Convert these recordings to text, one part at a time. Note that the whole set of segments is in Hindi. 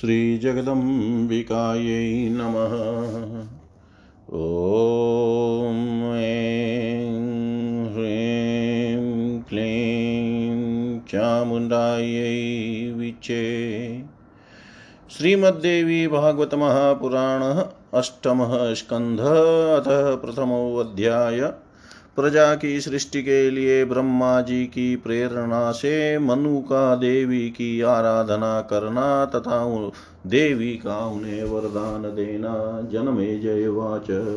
श्रीजगदम्बिकायै नमः। ॐ ऐं ह्रीं क्लीं चामुण्डायै विचे। श्रीमद्देवी भागवत महापुराण अष्टमः स्कन्धः अथ प्रथमोऽध्याय प्रजा की सृष्टि के लिए ब्रह्मा जी की प्रेरणा से मनु का देवी की आराधना करना तथा देवी का उन्हें वरदान देना। जन्मे जयवाच।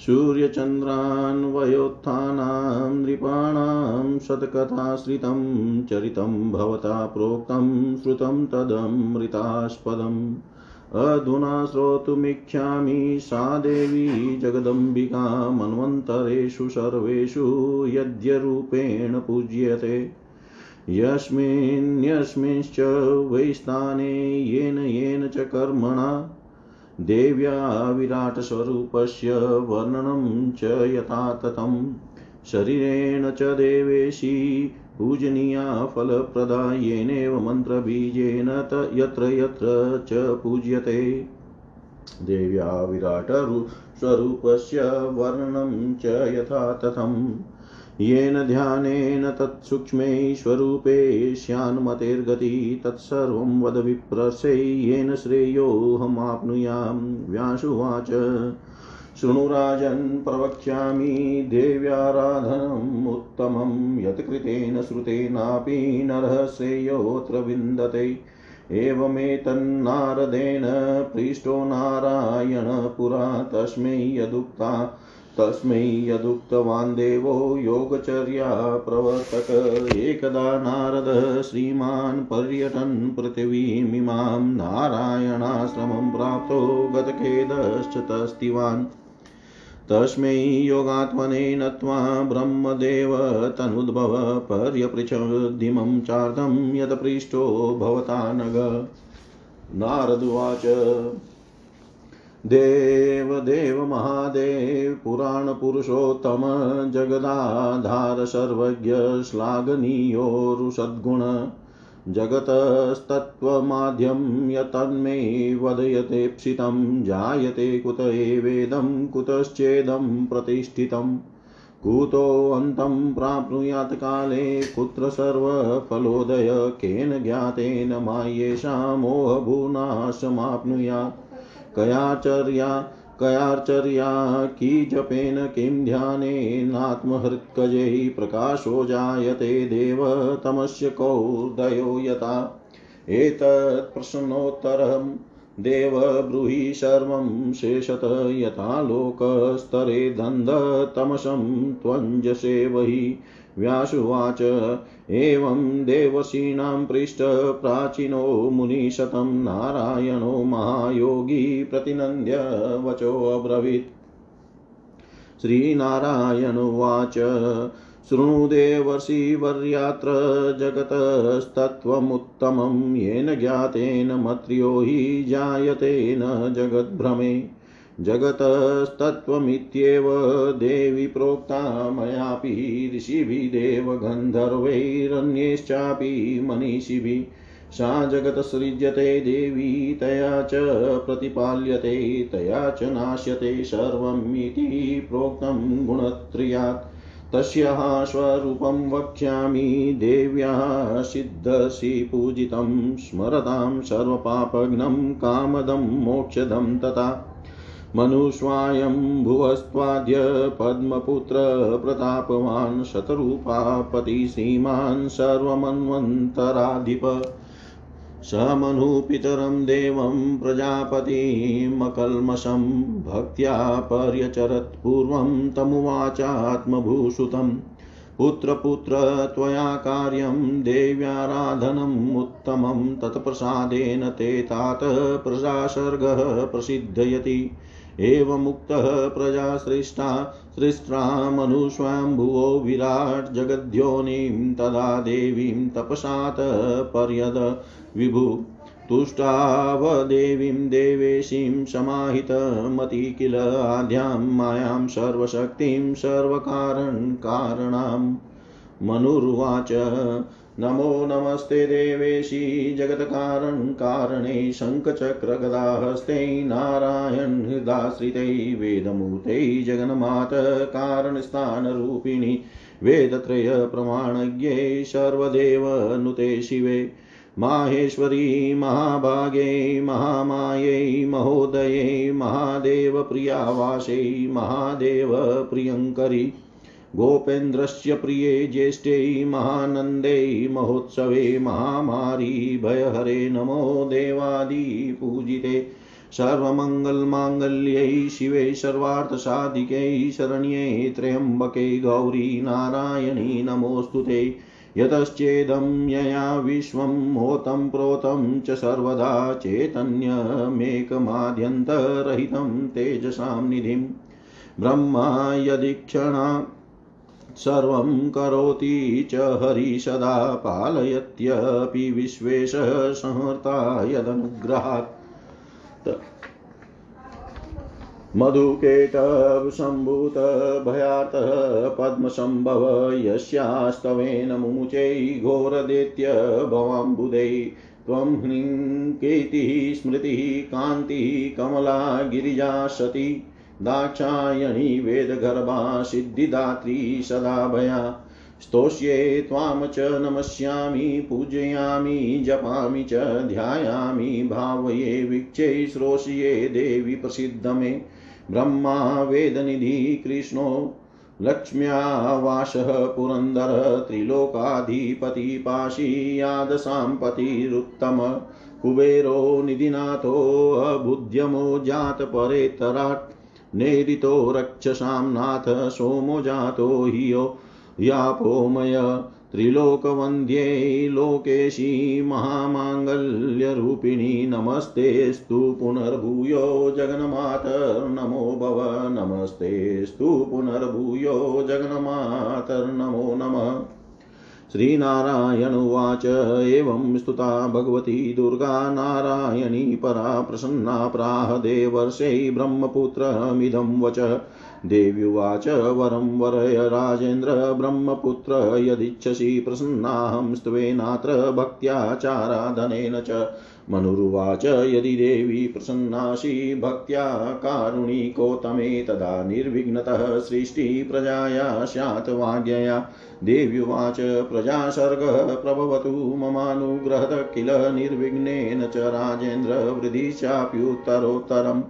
सूर्यचन्द्रान्वयोत्थानां नृपाणां शतकथाश्रितं चरितं भवता प्रोक्तं श्रुतं तदमृतास्पदम्। अधुना श्रोतुमिच्छामि सा देवी जगदम्बिका मन्वन्तरेषु सर्वेषु यद्यरूपेण पूज्यते। यस्मिन्यस्मिंश्च वै स्थाने येन येन च कर्मणा। देव्या विराटस्वरूपस्य वर्णनं च यथाततं शरीरेण च देवेशी पूजनीया फलप्रदा येनेव मन्त्रबीजेन यत्र यत्र च पूज्यते। देव्या विराटस्वरूपस्य वर्णनं च यथा तथम्। येन ध्यानेन तत्सूक्ष्मे स्वरूपे स्यान्मतेर्गति तत्सर्वं वद विप्रसे येन श्रेयोऽहमाप्नुयां। व्यासुवाच शृणुराजन् प्रवक्ष्यामि देव्याराधनम् उत्तमं यत्कृतेन श्रुतेनापि नरः श्रेयोऽत्र विन्दते। एवमेतन्नारदेन पृष्टो नारायण पुरा, तस्मै यदुक्ता, तस्मै यदुक्तवान् देवो योगचर्या प्रवर्तक। एकदा नारदः श्रीमान् पर्यटन् पृथिवीमिमां, नारायणाश्रमं प्राप्तो गतखेदश्च तस्तिवान्। तस्मै योगात्मने नत्वा ब्रह्मदेव तनुद्भव पर्यपृच्छदिमं चार्धं यत्पृष्टो भवता नग। नारदुवाच देव देव, महादेव पुराणपुरुषोत्तम जगदाधार सर्वज्ञ श्लाघनीयोरुसद्गुण जगतस्तत्त्वमाद्यं यतन्मे वदयतेप्सितं जायते कुत एवेदं कुतश्चेदं प्रतिष्ठितम् कुतोऽन्तं प्राप्नुयात् काले, कुत्र सर्वफलोदय, केन ज्ञातेन मायेषा मोहभूनाशमाप्नुयात्। कयाचर्या कयार्चर्या की जपेन किं ध्यानेनात्महृत्कजै प्रकाशो जायते देव तमस्य कौदयो यथा। एतत्प्रश्नोत्तरं देव ब्रूहि सर्वं शेषत यथा लोकस्तरे दन्धतमसं त्वञ्जसे वहि व्यासुवाच। एवं देवसीनां पृष्ठप्राचीनो मुनिशतं नारायणो प्रतिनन्द्य वचोऽब्रवीत् श्रीनारायणुवाच शृणुदेवर्षिवर्यात्र जगतस्तत्त्वमुत्तमं, येन ज्ञातेन मत्र्यो हि जायते न जगद्भ्रमे। जगतस्तत्त्वमित्येव देवी प्रोक्ता, मयापि ऋषिभिदेव गन्धर्वैरन्यैश्चापि मनीषिभिः। सा जगत्सृज्यते देवी, तया च प्रतिपाल्यते, तया च नाश्यते सर्वमिति प्रोक्तं गुणत्रयात्। तस्याः स्वरूपं वक्ष्यामि, देव्याः सिद्धसि पूजितं, स्मरतां सर्वपापघ्नं, कामदं, मोक्षदं तथा। मनुष्वायम्भुवस्त्वाद्य पद्मपुत्र, प्रतापवान्, शतरूपापति, श्रीमान्, सर्वमन्वन्तराधिप। स मनुपितरं देवं प्रजापतिमकल्मषं भक्त्या पर्यचरत् पूर्वं तमुवाचात्मभूषुतम् पुत्रपुत्र, त्वया कार्यं देव्याराधनम् उत्तमं, तत्प्रसादेन ते तात प्रजासर्गः प्रसिद्धयति। एवमुक्तः प्रजासृष्टा सृष्ट्रा मनुष्वाम्भुवो विराट् जगद्योनिं तदा देवीं तपसात् पर्यद विभु। तुष्टावदेवीं देवेशीं समाहितमति किल आद्यां मायां सर्वशक्तिं सर्वकारणकारणां मनुर्वाच। नमो नमस्ते देवेशी जगत्कारणकारणे शङ्खचक्रगदाहस्ते नारायण हृदाश्रिते वेदमूर्ते जगन्मात कारणस्थानरूपिणि वेदत्रयप्रमाणज्ञे सर्वदेव नुते शिवे। माहेश्वरी, महाभागे, महामायै, महोदये, महादेवप्रियावासै, महादेवप्रियङ्करी। गोपेन्द्रस्य प्रिये ज्येष्ठे महानन्दे महोत्सवे महामारी, भयहरे नमो देवादिपूजिते सर्वमङ्गलमाङ्गल्यै शिवे सर्वार्थसाधिकै शरण्ये त्र्यम्बके गौरी नारायणी नमोऽस्तु ते। यतश्चेदं यया विश्वं होतं प्रोतं च सर्वदा चैतन्यमेकमाद्यन्तरहितं तेजसां निधिं। ब्रह्मा यदीक्षणा सर्वं करोति च हरि सदा पालयत्यपि विश्वेशः संहर्ता यदनुग्रहात् मधुकेटभूतभयातः पद्मसम्भव यस्यास्तवेन मुमुचै घोरदेत्य भवाम्बुदै त्वं ह्रीं कीर्तिः स्मृतिः कान्तिः कमला गिरिजा सती दाक्षायणी वेदगर्भा सिद्धिदात्री सदा भया। स्तोष्ये त्वां च नमस्यामि, पूजयामि, जपामि च, ध्यायामि, भावये वीक्षे श्रोष्ये देवि प्रसिद्ध मे ब्रह्मा, वेदनिधि, कृष्णो लक्ष्म्यावासः पुरन्दर, त्रिलोकाधिपति पाशीयादसाम्पतिरुत्तम कुबेरो निधिनाथोऽबुध्यमो जातपरेतराट्। नेरितो रक्षसां नाथ सोमो जातो हि यापोमय त्रिलोकवन्द्ये लोकेशी महामाङ्गल्यरूपिणी। नमस्तेस्तु पुनर्भूयो जगन्मातर्नमो भव नमस्तेस्तु पुनर्भूयो जगन्मातर्नमो नमः। श्रीनारायण उवाच। एवं स्तुता भगवती दुर्गा नारायणी परा प्रसन्ना प्राह देवर्षै ब्रह्मपुत्रमिदं वच। देव्युवाच वरं वरय राजेन्द्र ब्रह्मपुत्र यदिच्छसि प्रसन्नाहं स्त्वेनात्र भक्त्याचाराधनेन च। मनुरुवाच यदि देवी प्रसन्नासि भक्त्या कारुणिकोत्तमे तदा निर्विघ्नतः सृष्टिप्रजाया स्यात् वाग्यया। देव्युवाच प्रजासर्गः प्रभवतु ममानुग्रहः किल निर्विघ्नेन च राजेन्द्र वृद्धि चाप्युत्तरोत्तरम्।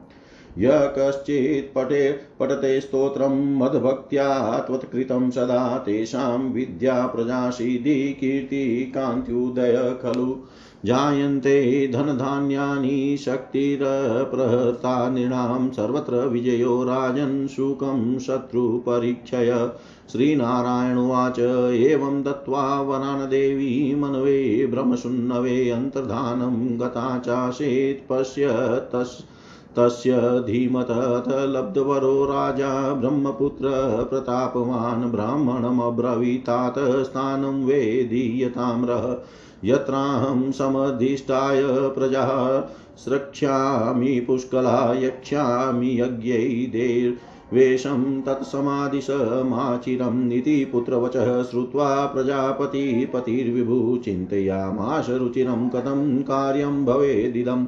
यः कश्चित् पटे पठते स्तोत्रं मद्भक्त्या त्वत्कृतं सदा तेषां विद्या प्रजासिद्धि कीर्तिकान्त्युदय खलु। जायन्ते धनधान्यानि शक्तिरप्रहता नृणां सर्वत्र विजयो राजन् शुकं शत्रुपरीक्षय। श्रीनारायणुवाच एवं दत्त्वा वरान् देवी मनवे भ्रमशुन्नवे अन्तर्धानं गता चासेत् पश्य तस् तस्य धीमतथ लब्धवरो राजा ब्रह्मपुत्र प्रतापवान् ब्राह्मणमब्रवीतात स्थानं वेदीयताम्रः। यत्राहं समधिष्ठाय प्रजा, स्रक्ष्यामि पुष्कला, यक्ष्यामि यज्ञै देवेशं तत्समादिशमाचिरम् इति पुत्रवचः श्रुत्वा प्रजापतिपतिर्विभु चिन्तयामाश रुचिरं कथं कार्यं भवेदिदम्।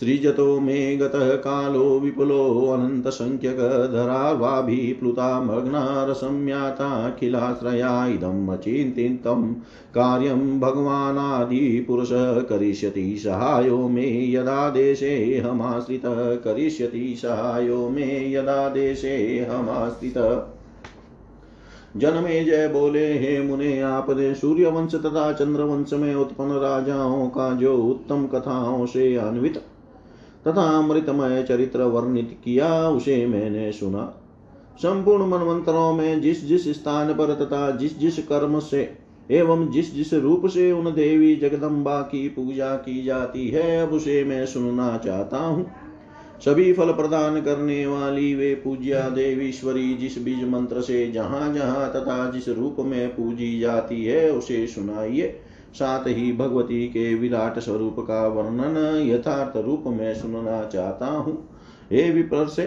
सृजतो मे गतः कालो विपुलोऽनन्तसङ्ख्यकधरार्वाभिप्लुता मग्नारसंयाताखिलाश्रया इदम् अचिन्तितं कार्यं भगवानादिपुरुषः करिष्यति सहायो मे यदा देशेऽहमाश्रितः करिष्यति सहायो मे यदा देशेऽहमाश्रितः जनमे जय बोले, हे मुने आपने सूर्य वंश तथा चंद्र वंश में उत्पन्न राजाओं का जो उत्तम कथाओं से अन्वित तथा अमृतमय चरित्र वर्णित किया उसे मैंने सुना। संपूर्ण मनमंत्रों में जिस जिस स्थान पर तथा जिस जिस कर्म से एवं जिस जिस रूप से उन देवी जगदम्बा की पूजा की जाती है, अब उसे मैं सुनना चाहता हूँ। सभी फल प्रदान करने वाली वे पूज्या देवीश्वरी जिस बीज मंत्र से जहाँ जहाँ तथा जिस रूप में पूजी जाती है, उसे सुनाइए। साथ ही भगवती के विराट स्वरूप का वर्णन यथार्थ रूप में सुनना चाहता हूँ। हे विपर से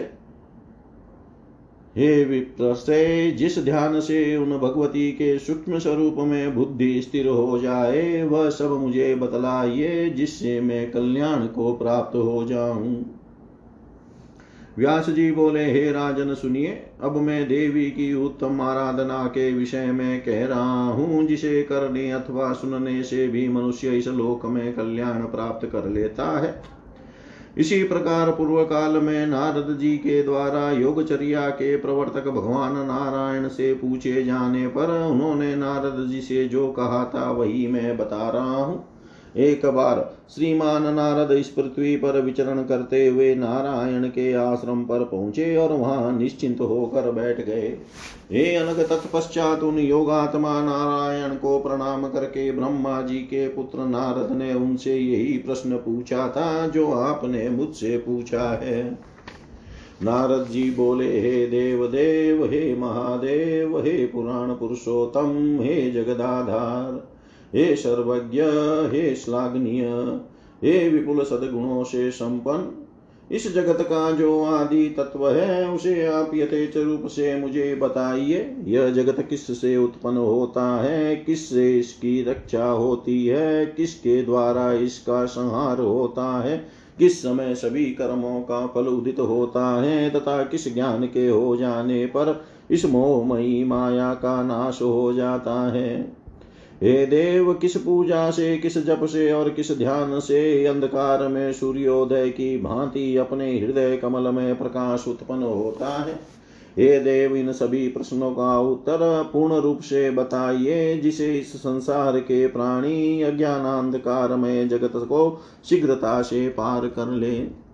हे विप्रस्थे जिस ध्यान से उन भगवती के सूक्ष्म स्वरूप में बुद्धि स्थिर हो जाए, वह सब मुझे बतलाइए, जिससे मैं कल्याण को प्राप्त हो जाऊँ। व्यास जी बोले, हे राजन सुनिए, अब मैं देवी की उत्तम आराधना के विषय में कह रहा हूँ, जिसे करने अथवा सुनने से भी मनुष्य इस लोक में कल्याण प्राप्त कर लेता है। इसी प्रकार पूर्व काल में नारद जी के द्वारा योगचर्या के प्रवर्तक भगवान नारायण से पूछे जाने पर उन्होंने नारद जी से जो कहा था, वही मैं बता रहा हूँ। एक बार श्रीमान नारद इस पृथ्वी पर विचरण करते हुए नारायण के आश्रम पर पहुँचे और वहाँ निश्चिंत होकर बैठ गए। हे अनग तत्पश्चात उन योगात्मा नारायण को प्रणाम करके ब्रह्मा जी के पुत्र नारद ने उनसे यही प्रश्न पूछा था, जो आपने मुझसे पूछा है। नारद जी बोले, हे देव देव हे महादेव, हे पुराण पुरुषोत्तम, हे जगदाधार हे सर्वज्ञ, हे श्लाघनीय, हे विपुल सदगुणों से संपन्न, इस जगत का जो आदि तत्व है, उसे आप यथेच रूप से मुझे बताइए। यह जगत किस से उत्पन्न होता है? किससे इसकी रक्षा होती है? किसके द्वारा इसका संहार होता है? किस समय सभी कर्मों का फल उदित होता है, तथा किस ज्ञान के हो जाने पर इस मोहमयी माया का नाश हो जाता है? हे देव, किस पूजा से, किस जप से और किस ध्यान से अंधकार में सूर्योदय की भांति अपने हृदय कमल में प्रकाश उत्पन्न होता है? हे देव, इन सभी प्रश्नों का उत्तर पूर्ण रूप से बताइए, जिसे इस संसार के प्राणी अज्ञानांधकार में जगत को शीघ्रता से पार कर ले।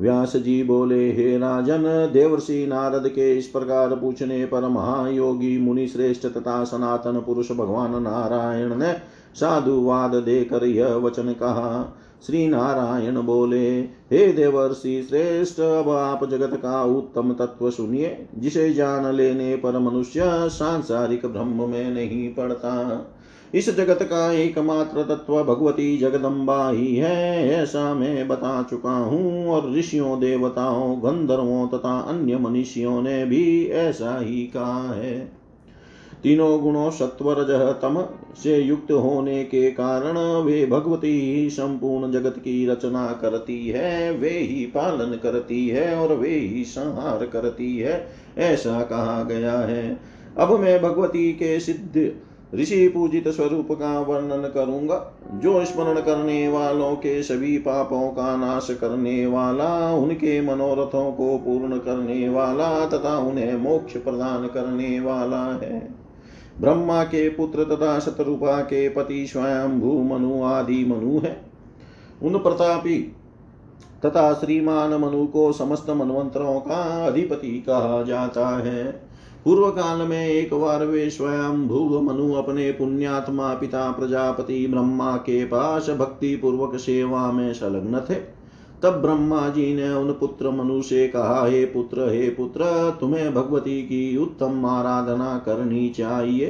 व्यास जी बोले, हे राजन, देवर्षि नारद के इस प्रकार पूछने पर महायोगी मुनि श्रेष्ठ तथा सनातन पुरुष भगवान नारायण ने साधुवाद देकर यह वचन कहा। श्री नारायण बोले, हे देवर्षि श्रेष्ठ, अब आप जगत का उत्तम तत्व सुनिए, जिसे जान लेने पर मनुष्य सांसारिक ब्रह्म में नहीं पड़ता। इस जगत का एकमात्र तत्व भगवती जगदम्बा ही है, ऐसा मैं बता चुका हूँ। और ऋषियों, देवताओं, गंधर्वों तथा अन्य मनुष्यों ने भी ऐसा ही कहा है। तीनों गुणों सत्वर तम से युक्त होने के कारण वे भगवती ही संपूर्ण जगत की रचना करती है, वे ही पालन करती है और वे ही संहार करती है, ऐसा कहा गया है। अब मैं भगवती के सिद्ध ऋषि पूजित स्वरूप का वर्णन करूँगा। जो स्मरण करने वालों के सभी पापों का नाश करने वाला, उनके मनोरथों को पूर्ण करने वाला तथा उन्हें मोक्ष प्रदान करने वाला है। ब्रह्मा के पुत्र तथा शत्रुपा के पति स्वयं भू मनु आदि मनु है। उन प्रतापी तथा श्रीमान मनु को समस्त मनवंतरों का अधिपति कहा जाता है। पूर्व काल में एक बार वे स्वयं अपने पुण्यात्मा पिता प्रजापति ब्रह्मा के पास भक्ति पूर्वक सेवा में संलग्न थे। तब ब्रह्मा जी ने उन पुत्र मनु से कहा, हे पुत्र हे पुत्र, तुम्हें भगवती की उत्तम आराधना करनी चाहिए।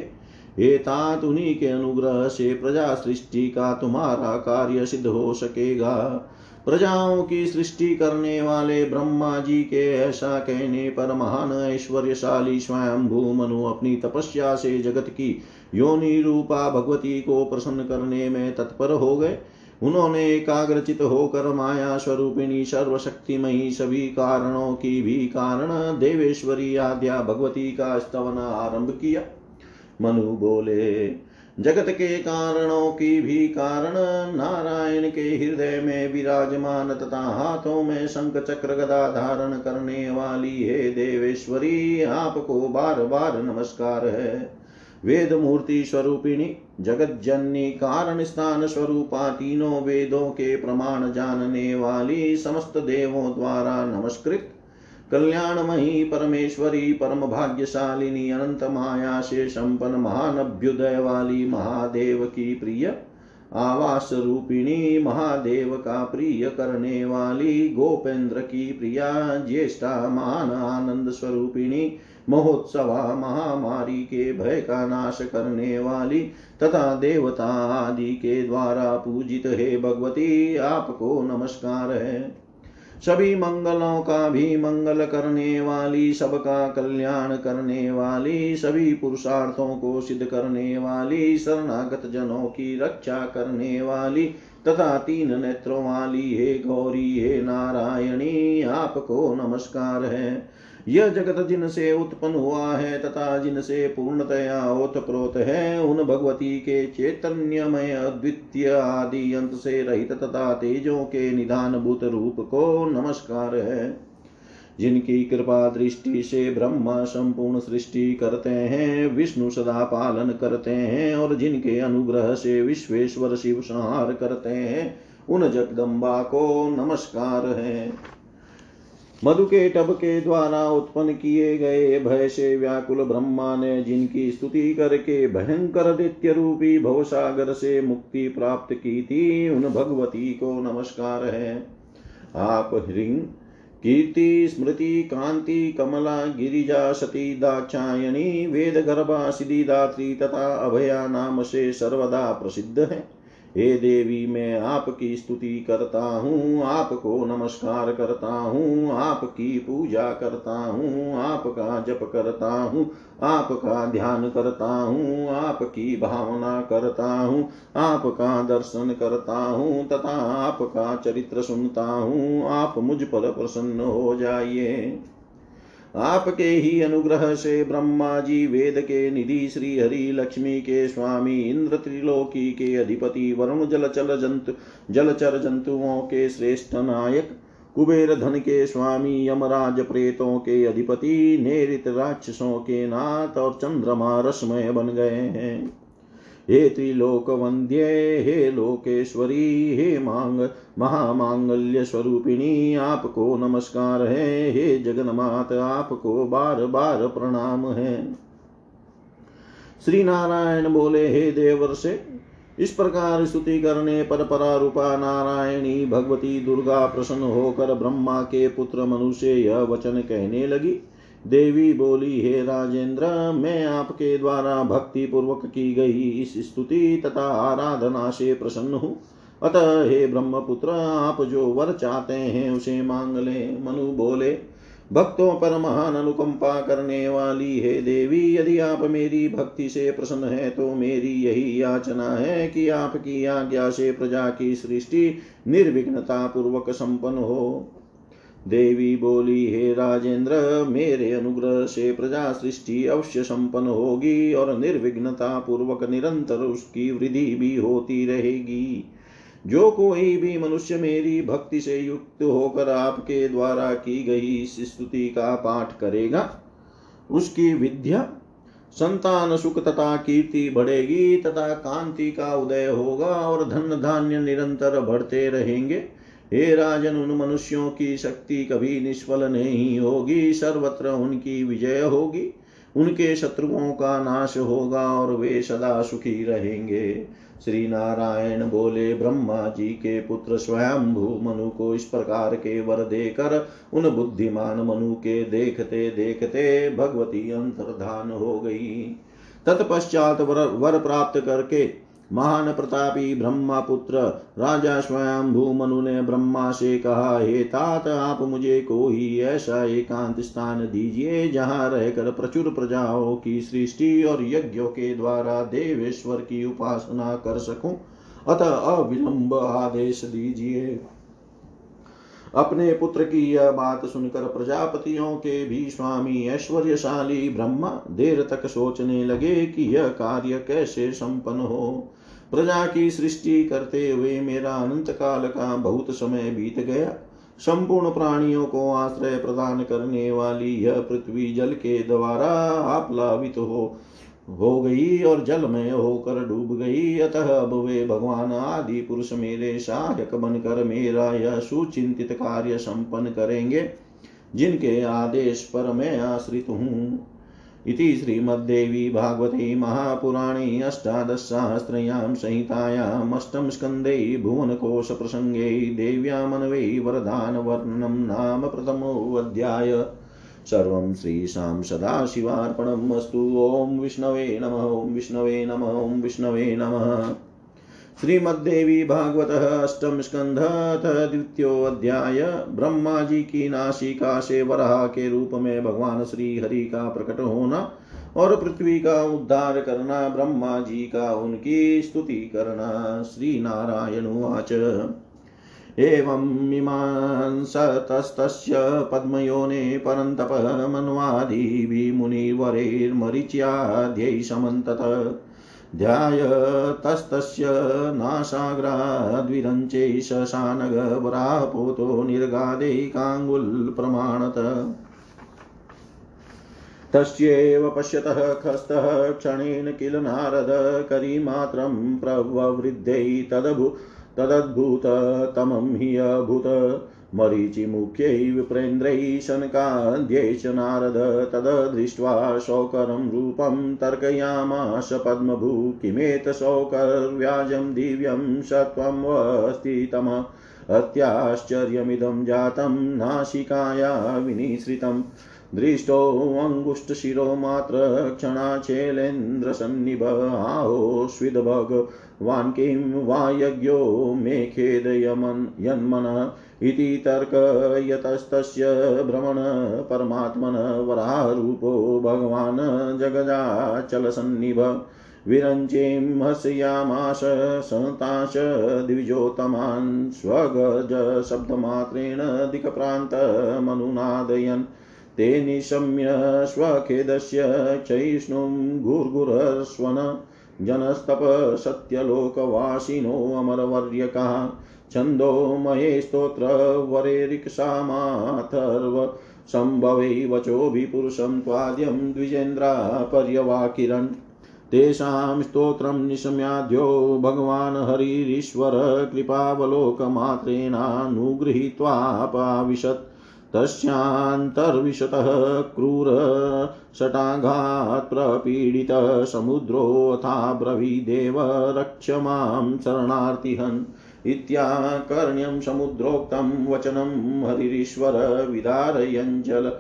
हे तात, उन्हीं के अनुग्रह से प्रजा सृष्टि का तुम्हारा कार्य सिद्ध हो सकेगा। प्रजाओं की सृष्टि करने वाले ब्रह्मा जी के ऐसा कहने पर महान ऐश्वर्यशाली स्वयं भू मनु अपनी तपस्या से जगत की योनि रूपा भगवती को प्रसन्न करने में तत्पर हो गए। उन्होंने एकाग्रचित होकर माया स्वरूपिणी सर्वशक्तिमयी सभी कारणों की भी कारण देवेश्वरी आद्या भगवती का स्तवन आरंभ किया। मनु बोले, जगत के कारणों की भी कारण नारायण के हृदय में विराजमान तथा हाथों में शंख चक्र गदा धारण करने वाली हे देवेश्वरी, आपको बार बार नमस्कार है। वेद मूर्ति स्वरूपिणी जगत कारण स्थान स्वरूपा तीनों वेदों के प्रमाण जानने वाली समस्त देवों द्वारा नमस्कृत। कल्याणमयी परमेश्वरी परम भाग्यशालिनी अनंत माया से संपन्न महान अभ्युदय वाली महादेव की प्रिय आवास रूपिणी महादेव का प्रिय करने वाली गोपेंद्र की प्रिया, ज्येष्ठा, महान आनंद स्वरूपिणी महोत्सवा महामारी के भय का नाश करने वाली तथा देवता आदि के द्वारा पूजित हे भगवती, आपको नमस्कार है। सभी मंगलों का भी मंगल करने वाली, सबका कल्याण करने वाली, सभी पुरुषार्थों को सिद्ध करने वाली, शरणागत जनों की रक्षा करने वाली तथा तीन नेत्रों वाली, हे गौरी, हे नारायणी, आपको नमस्कार है। यह जगत जिनसे उत्पन्न हुआ है तथा जिनसे पूर्णतया ओतप्रोत है, उन भगवती के चैतन्यमय अद्वितीय आदि अंत से रहित तथा तेजों के निधान भूत रूप को नमस्कार है। जिनकी कृपा दृष्टि से ब्रह्मा संपूर्ण सृष्टि करते हैं, विष्णु सदा पालन करते हैं और जिनके अनुग्रह से विश्वेश्वर शिव संहार करते हैं, उन जगदम्बा को नमस्कार है। मधु के टब के द्वारा उत्पन्न किए गए भय से व्याकुल ब्रह्मा ने जिनकी स्तुति करके भयंकर दित्य रूपी भवसागर से मुक्ति प्राप्त की थी, उन भगवती को नमस्कार है। आप ह्रीं, कीर्ति, स्मृति, कांति, कमला, गिरिजा, सती, दाक्षायणी, वेद, गर्भा, सिद्धिदात्री तथा अभया नाम से सर्वदा प्रसिद्ध है। हे देवी, मैं आपकी स्तुति करता हूँ, आपको नमस्कार करता हूँ, आपकी पूजा करता हूँ, आपका जप करता हूँ, आपका ध्यान करता हूँ, आपकी भावना करता हूँ, आपका दर्शन करता हूँ, तथा आपका चरित्र सुनता हूँ, आप मुझ पर प्रसन्न हो जाइए। आपके ही अनुग्रह से ब्रह्मा जी वेद के निधि श्री हरि लक्ष्मी के स्वामी इंद्र त्रिलोकी के अधिपति वरुण जलचल जंतु जलचर जंतुओं के श्रेष्ठ नायक, कुबेर धन के स्वामी यमराज प्रेतों के अधिपति, नेरित राक्षसों के नाथ और चंद्रमा रसमय बन गए हैं। हे त्रिलोक वंद्ये हे लोकेश्वरी, हे मांग महामांगल्य स्वरूपिणी आपको नमस्कार है, हे जगन्मात आपको बार बार प्रणाम है। श्री नारायण बोले, हे देवर से इस प्रकार स्तुति करने पर परारूपा नारायणी भगवती दुर्गा प्रसन्न होकर ब्रह्मा के पुत्र मनुष्य यह वचन कहने लगी। देवी बोली, हे राजेंद्र, मैं आपके द्वारा भक्ति पूर्वक की गई इस स्तुति तथा आराधना से प्रसन्न हूँ। अतः हे ब्रह्मपुत्र, आप जो वर चाहते हैं उसे मांग ले। मनु बोले, भक्तों पर महान अनुकंपा करने वाली हे देवी, यदि आप मेरी भक्ति से प्रसन्न है तो मेरी यही याचना है कि आपकी आज्ञा से प्रजा की सृष्टि निर्विघ्नता पूर्वक संपन्न हो। देवी बोली, हे राजेंद्र, मेरे अनुग्रह से प्रजा सृष्टि अवश्य संपन्न होगी और निर्विघ्नता पूर्वक निरंतर उसकी वृद्धि भी होती रहेगी। जो कोई भी मनुष्य मेरी भक्ति से युक्त होकर आपके द्वारा की गई इस स्तुति का पाठ करेगा, उसकी विद्या, संतान, सुख तथा कीर्ति बढ़ेगी, तथा कांति का उदय होगा और धन धान्य निरंतर बढ़ते रहेंगे। हे राजन उन मनुष्यों की शक्ति कभी निष्फल नहीं होगी सर्वत्र उनकी विजय होगी। उनके शत्रुओं का नाश होगा और वे सदा सुखी रहेंगे। श्री नारायण बोले ब्रह्मा जी के पुत्र स्वयंभू मनु को इस प्रकार के वर देकर उन बुद्धिमान मनु के देखते देखते भगवती अंतर्धान हो गई। तत्पश्चात वर, वर प्राप्त करके महान प्रतापी ब्रह्मा पुत्र राजा स्वयं भूमनु ने ब्रह्मा से कहा, हे तात, आप मुझे कोई ऐसा एकांत स्थान दीजिए, जहाँ रहकर प्रचुर प्रजाओं की सृष्टि और यज्ञों के द्वारा देवेश्वर की उपासना कर सकूँ? अतः अविलंब आदेश दीजिए। अपने पुत्र की यह बात सुनकर प्रजापतियों के भी स्वामी ऐश्वर्यशाली ब्रह्मा देर तक सोचने लगे कि यह कार्य कैसे संपन्न हो। प्रजा की सृष्टि करते हुए मेरा अनंत काल का बहुत समय बीत गया। संपूर्ण प्राणियों को आश्रय प्रदान करने वाली यह पृथ्वी जल के द्वारा आप्लावित हो हो गई और जल में होकर डूब गई। अतः अब वे भगवान आदि पुरुष मेरे सहायक बनकर मेरा यह सुचिंतित कार्य संपन्न करेंगे, जिनके आदेश पर मैं आश्रित हूँ। इति श्रीमद्देवी भागवते महापुराणे अष्टादशसहस्रयां संहितायाम् अष्टम स्कन्धे भुवनकोशप्रसङ्गे देव्यामनवे वरदानवर्णनं नाम प्रथमोऽध्याय। सर्वं श्रीशां सदाशिवार्पणम् अस्तु। ॐ विष्णवे नमः, ॐ विष्णवे नमः, ॐ विष्णवे नमः। श्रीमद्देवी भागवत अष्टम स्कंध द्वितीयोध्याय ब्रह्मा जी की नासिका से वराह के रूप में भगवान श्री हरि का प्रकट होना और पृथ्वी का उद्धार करना ब्रह्मा जी का उनकी स्तुति करना श्री नारायण उवाच। एवं इमान् सतस्तस्य पद्मयोने परन्तप मन्वादिभिः मुनिवरैर्मरीच्याद्यै समन्तत। ध्यायतस्तस्य नासाग्राद्विरञ्चे शशानगवरापोतो निर्गादे काङ्गुल्प्रमाणत तस्यैव पश्यतः खस्तः क्षणेन किल नारद करीमात्रं प्रववृद्धै तदभु तदद्भुततमं हि अभूत। मरीचिमुख्यै विप्रेन्द्रैः शनकाद्यै च नारद तददृष्ट्वा शौकरं रूपं तर्कयामाश पद्मभू किमेतशौकर्व्याजं दिव्यं सत्वं वस्ति तम अत्याश्चर्यमिदं जातं नासिकाया विनिसृतम् दृष्टोऽङ्गुष्ठशिरो मात्र क्षणाचेलेन्द्रसन्निभ। आहोस्विद्भगवान् किं वा यज्ञो मे खेदयमन् यन्मन। इति तर्कयतस्तस्य भ्रमण परमात्मन वरारूपो भगवान् जगजाचलसन्निभ विरञ्चीं हस्यामाश सताश द्विजोतमान् स्वगजशब्दमात्रेण दिक्प्रान्तमनुनादयन् ते निशम्य स्वखेदस्य चैष्णुं गुर्गुरस्वन। जनस्तप सत्यलोकवासिनो अमरवर्यकः छन्दोमये स्तोत्रवरेरिक्सामाथर्व सम्भवे वचोभिपुरुषं त्वाद्यं द्विजेन्द्रा पर्यवाकिरन् तेषां स्तोत्रं निशम्याद्यो भगवान् हरिरीश्वर कृपावलोकमात्रेणानुगृहीत्वापाविशत् तस्यान्तर्विशतः क्रूरशटाघात् प्रपीडितः समुद्रोऽथा ब्रवीदेव रक्ष माँ शरणार्तिहन् इत्याकर्ण्यं समुद्रोक्तं वचनं हरिरीश्वर विदारयञ्जल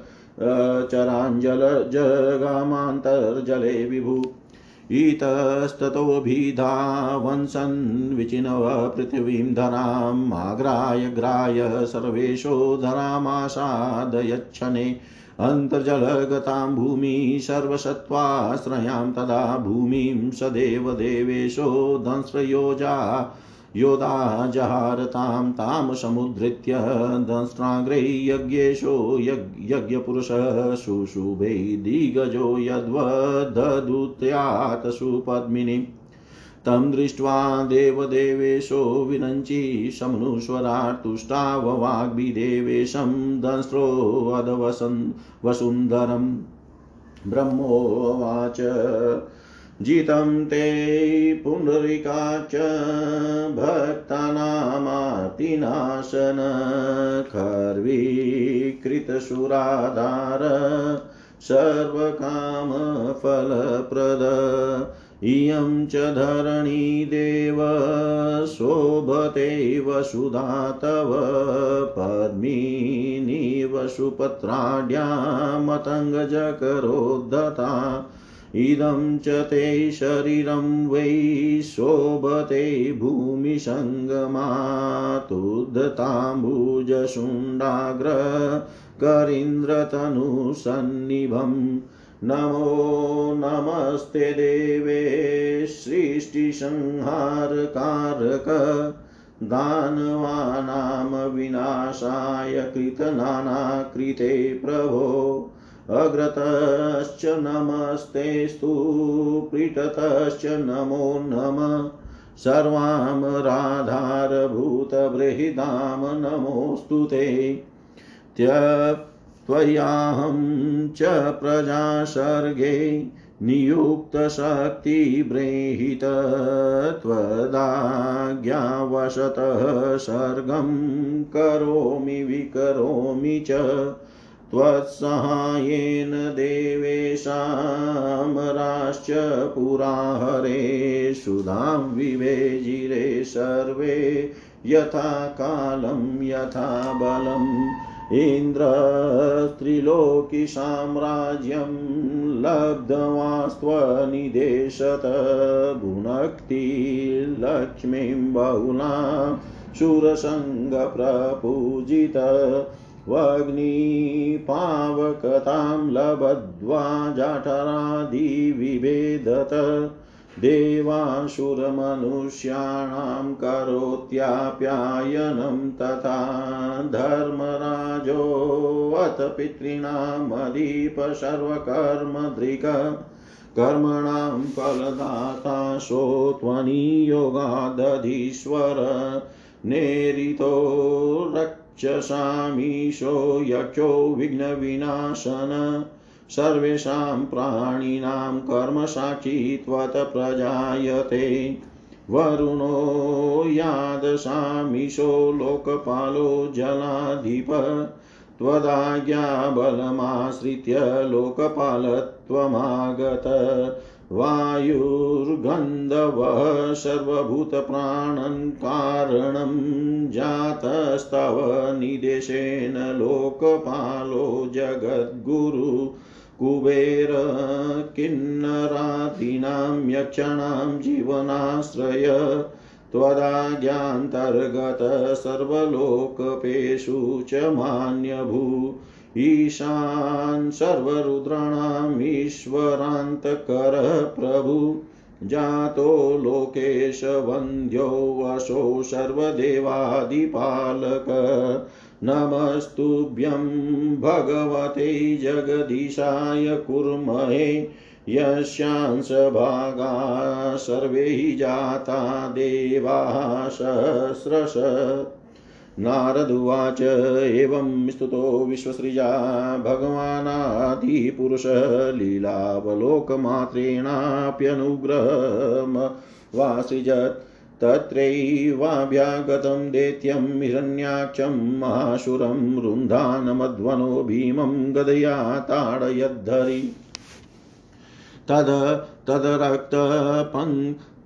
चराञ्जल जगामान्तर्जले विभु। इतस्ततोऽभिधावंसन् विचिनव पृथिवीं धराम् आग्राय ग्राय सर्वेशो धरामासादयच्छने अन्तर्जलगतां भूमि सर्वसत्त्वाश्रयां तदा भूमिं सदेव देवदेवेशो दंश्रयोजा योधा जहारतां तां समुद्धृत्य दंष्ट्राग्रै यज्ञेशो यज्ञपुरुषः शुशुभे दिग्गजो यद्वदधुत्यात् सुपद्मिनीम् तं दृष्ट्वा देवदेवेशो विरञ्ची समनुस्वरार्तुष्टाववाग्भिदेवेशं दंष्ट्रोऽधवसन् वसुन्धरम् ब्रह्मोवाच जितं ते पुनरिका च भक्तानामातिनाशन खर्वीकृतसुराधार सर्वकामफलप्रद। इयं च धरणी देव शोभते वसुधा तव पद्मिनी वसुपत्राढ्यामतङ्गजकरोद्धता इदं च ते शरीरं वै शोभते भूमिसङ्गमातुद्धताम्बुजशुण्डाग्र करीन्द्रतनुसन्निभम् नमो नमस्ते देवे सृष्टिसंहारकारक दानवानां विनाशाय कृतनानाकृते प्रभो। अग्रतश्च नमस्तेस्तु पीठतश्च नमो नमः। सर्वां राधारभूतबृहिदां नमोऽस्तु ते। त्वयाहं च प्रजासर्गे नियुक्तशक्तिब्रेहित त्वदाज्ञावशतः सर्गं करोमि, विकरोमि च। त्वत्सहायेन देवेशामराश्च पुरा हरे सुधां विवेजिरे सर्वे, यथा कालं, यथा बलम् इन्द्रस्त्रिलोकिसाम्राज्यं लब्धवास्त्वनिदेशत भुनक्ति लक्ष्मीं बहुलां वग्निपावकतां लब्ध्वा जाठरादिविभेदत देवासुरमनुष्याणां करोत्याप्यायनं तथा धर्मराजोऽथ पितॄणामधिप सर्वकर्मदृक् कर्मणां फलदाताशो त्वनियोगादधीश्वर। नेरितो रक्षसामीशो यक्षो विघ्नविनाशन। सर्वेषां प्राणिनां कर्मसाक्षी त्वत् प्रजायते। वरुणो यादशामीशो लोकपालो जलाधिप। त्वदाज्ञाबलमाश्रित्य लोकपालत्वमागत। वायुर्गन्धवः सर्वभूतप्राणन् कारणं जातस्तव निदेशेन लोकपालो जगद्गुरु कुबेर किन्नरातीनां यक्षाणां जीवनाश्रय त्वदाज्ञान्तर्गत सर्वलोकपेषु च मान्यभू ईशान् सर्वरुद्राणामीश्वरान्तकर प्रभु। जातो लोकेश वन्द्यो वशो सर्वदेवादिपालक। नमस्तुभ्यं भगवते जगदीशाय कुर्महे। यस्यांशभागा सर्वे जाता देवाः सहस्रश। नारदुवाच, एवं स्तुतो विश्वसृजा भगवानादिपुरुषः लीलावलोकमात्रेणाप्यनुग्रहमवासृजत् तत्रैवाभ्यागतं दैत्यं, हिरण्याक्षं, महाशुरं, रुन्धानमध्वनो भीमं, गदया ताडयद्धरि। तद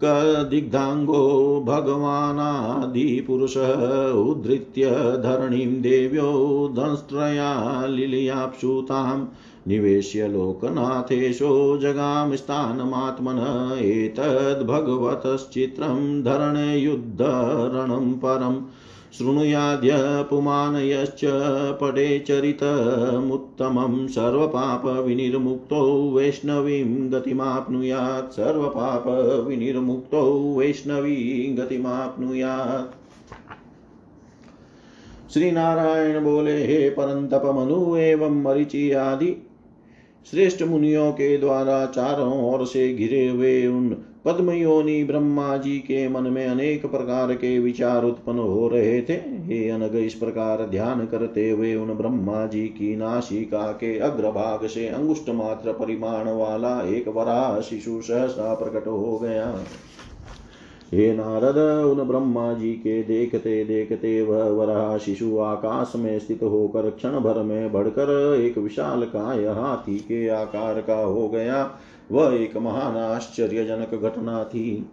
तदरक्तपङ्कदिग्धाङ्गो भगवानादिपुरुषः उद्धृत्य धरणीं देव्यो दंष्ट्रया लिलयाप्सुताम् निवेश्य लोकनाथेशो जगाम स्थानमात्मन एतद्भगवतश्चित्रं धरणयुद्धरणं परम्। शृणुयाद्य पुमानयश्च पडे चरितमुत्तमं सर्वपापविनिर्मुक्तो वैष्णवीं गतिमाप्नुयात्। सर्वपापविनिर्मुक्तो वैष्णवी गतिमाप्नुयात्। श्री नारायण बोले, हे परंतप मनु एवं मरिचि आदि, श्रेष्ठ मुनियों के द्वारा चारों ओर से घिरे हुए उन पद्मयोनि ब्रह्मा जी के मन में अनेक प्रकार के विचार उत्पन्न हो रहे थे। हे अनग, इस प्रकार ध्यान करते हुए उन ब्रह्मा जी की नासिका के अग्रभाग से अंगुष्ट मात्र परिमाण वाला एक वरा शिशु सहसा प्रकट हो गया। हे नारद, उन ब्रह्मा जी के देखते देखते वह वरा शिशु आकाश में स्थित होकर क्षण भर में बढ़कर एक विशाल काय हाथी के आकार का हो गया। वह एक महान आश्चर्यजनक घटना थी।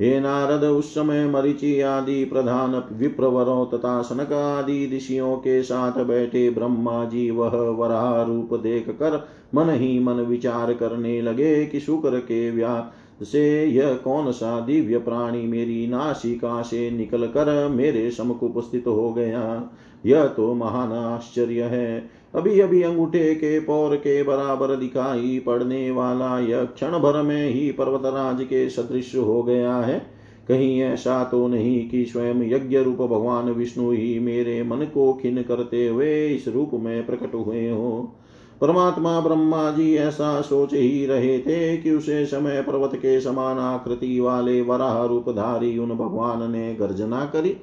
हे नारद, उस समय मरिचि आदि प्रधान विप्रवरों तथा सनक आदि ऋषियों के साथ बैठे ब्रह्मा जी वह वराह रूप देख कर मन ही मन विचार करने लगे कि शुक्र के व्या से यह कौन सा दिव्य प्राणी मेरी नासिका से निकल कर मेरे समुख उपस्थित हो गया? यह तो महान आश्चर्य है। अभी अभी अंगूठे के पौर के बराबर दिखाई पड़ने वाला यह क्षण भर में ही पर्वतराज के सदृश हो गया है। कहीं ऐसा तो नहीं कि स्वयं यज्ञ रूप भगवान विष्णु ही मेरे मन को खिन करते हुए इस रूप में प्रकट हुए हो। परमात्मा ब्रह्मा जी ऐसा सोच ही रहे थे कि उसे समय पर्वत के समान आकृति वाले वराह रूपधारी उन भगवान ने गर्जना करी।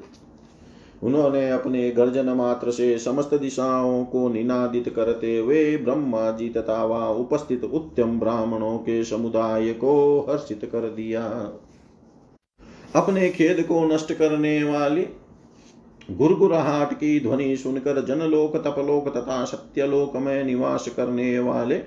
उन्होंने अपने गर्जन मात्र से समस्त दिशाओं को निनादित करते हुए ब्रह्मा जी तथा वहाँ उपस्थित उत्तम ब्राह्मणों के समुदाय को हर्षित कर दिया। अपने खेद को नष्ट करने वाली गुरगुराहट की ध्वनि सुनकर जनलोक, तपलोक तथा सत्यलोक में निवास करने वाले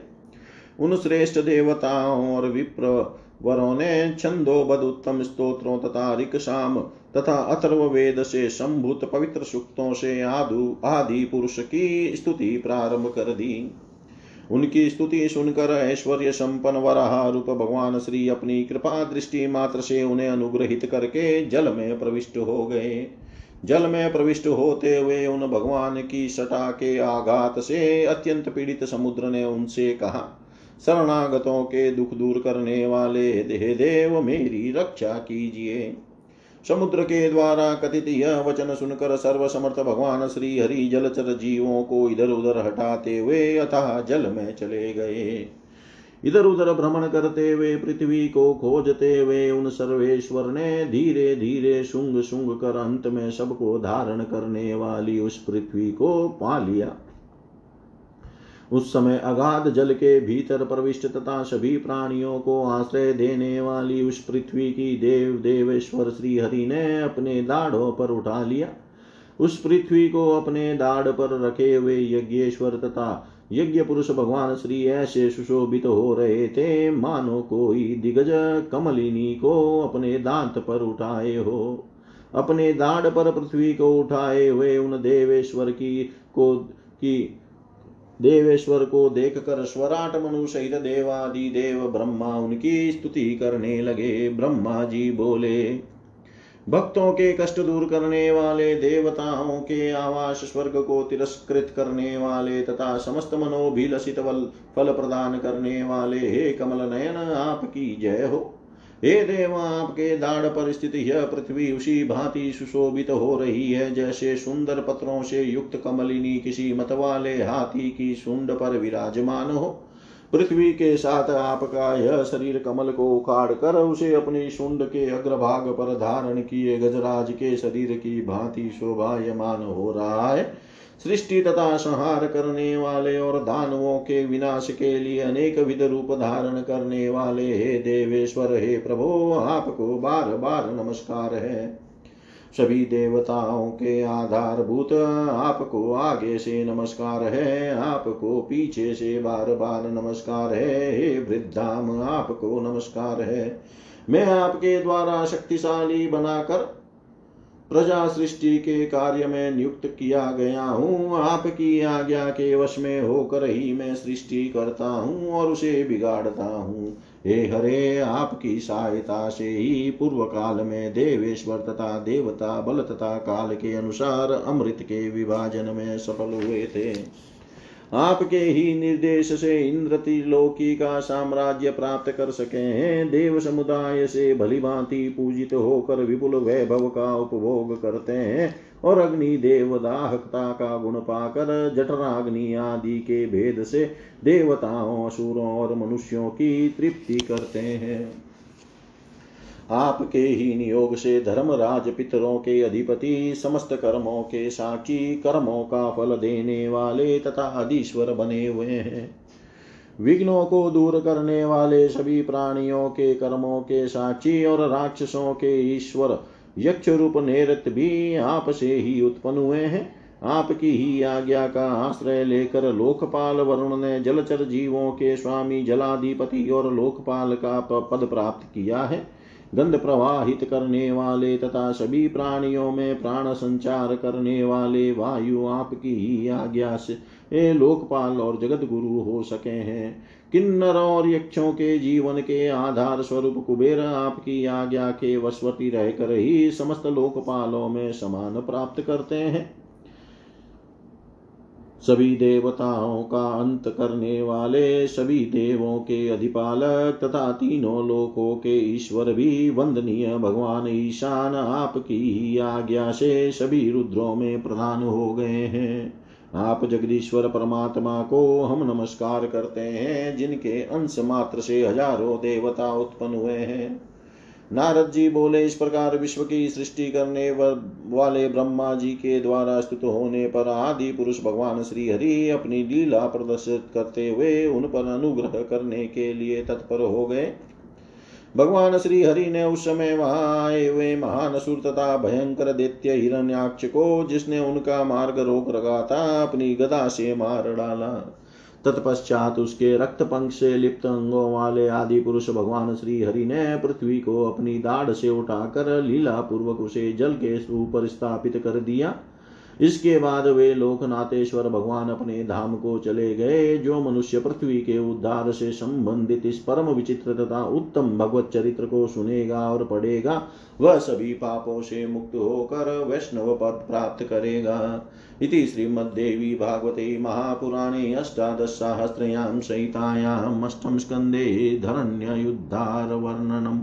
उन श्रेष्ठ देवताओं और विप्र वरों ने छंदोबद उत्तम स्तोत्रों तथा ऋक शाम तथा अथर्व वेद से संभूत पवित्र सूक्तों से आदु, आदि पुरुष की स्तुति प्रारंभ कर दी। उनकी स्तुति सुनकर ऐश्वर्य संपन्न वराह रूप भगवान श्री अपनी कृपा दृष्टि मात्र से उन्हें अनुग्रहित करके जल में प्रविष्ट हो गए। जल में प्रविष्ट होते हुए उन भगवान की सटा के आघात से अत्यंत पीड़ित समुद्र ने उनसे कहा, शरणागतों के दुख दूर करने वाले देह देव, मेरी रक्षा कीजिए। समुद्र के द्वारा कथित यह वचन सुनकर सर्वसमर्थ भगवान श्री हरि जलचर जीवों को इधर उधर हटाते हुए अतः जल में चले गए। इधर उधर भ्रमण करते हुए पृथ्वी को खोजते हुए उन सर्वेश्वर ने धीरे धीरे शुंग शुंग कर अंत में सबको धारण करने वाली उस पृथ्वी को पा लिया। उस समय अगाध जल के भीतर प्रविष्ट तथा सभी प्राणियों को आश्रय देने वाली उस पृथ्वी की देव देवेश्वर श्री हरि ने अपने दाढ़ों पर उठा लिया। उस पृथ्वी को अपने दाढ़ पर रखे हुए यज्ञेश्वर तथा यज्ञ पुरुष भगवान श्री ऐसे सुशोभित हो रहे थे। मानो कोई दिग्गज कमलिनी को अपने दांत पर उठाए हो। अपने दाढ़ पर पृथ्वी को उठाए हुए उन देवेश्वर की को, की देवेश्वर को देख कर स्वराट मनु सहित देवादि देव ब्रह्मा उनकी स्तुति करने लगे। ब्रह्मा जी बोले भक्तों के कष्ट दूर करने वाले, देवताओं के आवास स्वर्ग को तिरस्कृत करने वाले तथा समस्त मनोभिलषित फल प्रदान करने वाले, हे कमल नयन आपकी जय हो। हे देव, आपके दाढ़ पर स्थित यह पृथ्वी उसी भांति सुशोभित हो रही है, जैसे सुंदर पत्रों से युक्त कमलिनी किसी मत वाले हाथी की सुंड पर विराजमान हो। पृथ्वी के साथ आपका यह शरीर कमल को उखाड़ कर उसे अपनी शुंड के अग्रभाग पर धारण किए गजराज के शरीर की भांति शोभायमान हो रहा है। सृष्टि तथा संहार करने वाले और दानवों के विनाश के लिए अनेक विध रूप धारण करने वाले हे देवेश्वर, हे प्रभो आपको बार बार नमस्कार है। सभी देवताओं के आधारभूत आपको आगे से नमस्कार है, आपको पीछे से बार बार नमस्कार है, हे वृद्धाम, आपको नमस्कार है। मैं आपके द्वारा शक्तिशाली बनाकर प्रजा सृष्टि के कार्य में नियुक्त किया गया हूँ। आपकी आज्ञा के वश में होकर ही मैं सृष्टि करता हूँ और उसे बिगाड़ता हूँ। हे हरे, आपकी सहायता से ही पूर्व काल में देवेश्वर तथा देवता बल तथा काल के अनुसार अमृत के विभाजन में सफल हुए थे। आपके ही निर्देश से इंद्र त्रिलोकी का साम्राज्य प्राप्त कर सके हैं। देव समुदाय से भली भांति पूजित होकर विपुल वैभव का उपभोग करते हैं। और अग्नि देव दाहकता का गुण पाकर जठराग्नि आदि के भेद से देवताओं, असुरों और मनुष्यों की तृप्ति करते हैं। आपके ही नियोग से धर्मराज पितरों के अधिपति, समस्त कर्मों के साक्षी, कर्मों का फल देने वाले तथा अधीश्वर बने हुए हैं। विघ्नों को दूर करने वाले सभी प्राणियों के कर्मों के साक्षी और राक्षसों के ईश्वर यक्ष रूप नेरत भी आप से ही उत्पन्न हुए हैं। आपकी ही आज्ञा का आश्रय लेकर लोकपाल वरुण ने जलचर जीवों के स्वामी जलाधिपति और लोकपाल का पद प्राप्त किया है। गंध प्रवाहित करने वाले तथा सभी प्राणियों में प्राण संचार करने वाले वायु आपकी ही आज्ञा से ए लोकपाल और जगत गुरु, हो सके हैं। किन्नर और यक्षों के जीवन के आधार स्वरूप कुबेर आपकी आज्ञा के वशवती रहकर ही समस्त लोकपालों में समान प्राप्त करते हैं। सभी देवताओं का अंत करने वाले सभी देवों के अधिपालक तथा तीनों लोकों के ईश्वर भी वंदनीय भगवान ईशान आपकी आज्ञा से सभी रुद्रों में प्रधान हो गए हैं। आप जगदीश्वर परमात्मा को हम नमस्कार करते हैं, जिनके अंश मात्र से हज़ारों देवता उत्पन्न हुए हैं। नारद जी बोले, इस प्रकार विश्व की सृष्टि करने वाले ब्रह्मा जी के द्वारा स्तुत होने पर आदि पुरुष भगवान श्री हरि अपनी लीला प्रदर्शित करते हुए उन पर अनुग्रह करने के लिए तत्पर हो गए। भगवान श्री हरि ने उस समय वहाँ आए हुए महान असुर तथा भयंकर दैत्य हिरण्याक्ष को, जिसने उनका मार्ग रोक रखा था, अपनी गदा से मार डाला। तत्पश्चात उसके रक्त पंख से, लिप्त अंगों वाले आदि पुरुष भगवान श्री हरि ने पृथ्वी को अपनी दाढ़ से उठाकर लीला पूर्वक उसे जल के ऊपर स्थापित कर दिया। इसके बाद वे लोकनाथेश्वर भगवान अपने धाम को चले गए, जो मनुष्य पृथ्वी के उद्धार से संबंधित इस परम विचित्र तथा उत्तम भगवत चरित्र को सुनेगा और पढ़ेगा, वह सभी पापों से मुक्त होकर वैष्णव पद प्राप्त करेगा। इति श्रीमद्देवी भागवते महापुराणे अष्टादशसाहस्रयां संहितायाम् अष्टम स्कन्धे धरण्ययुद्धारवर्णनम्।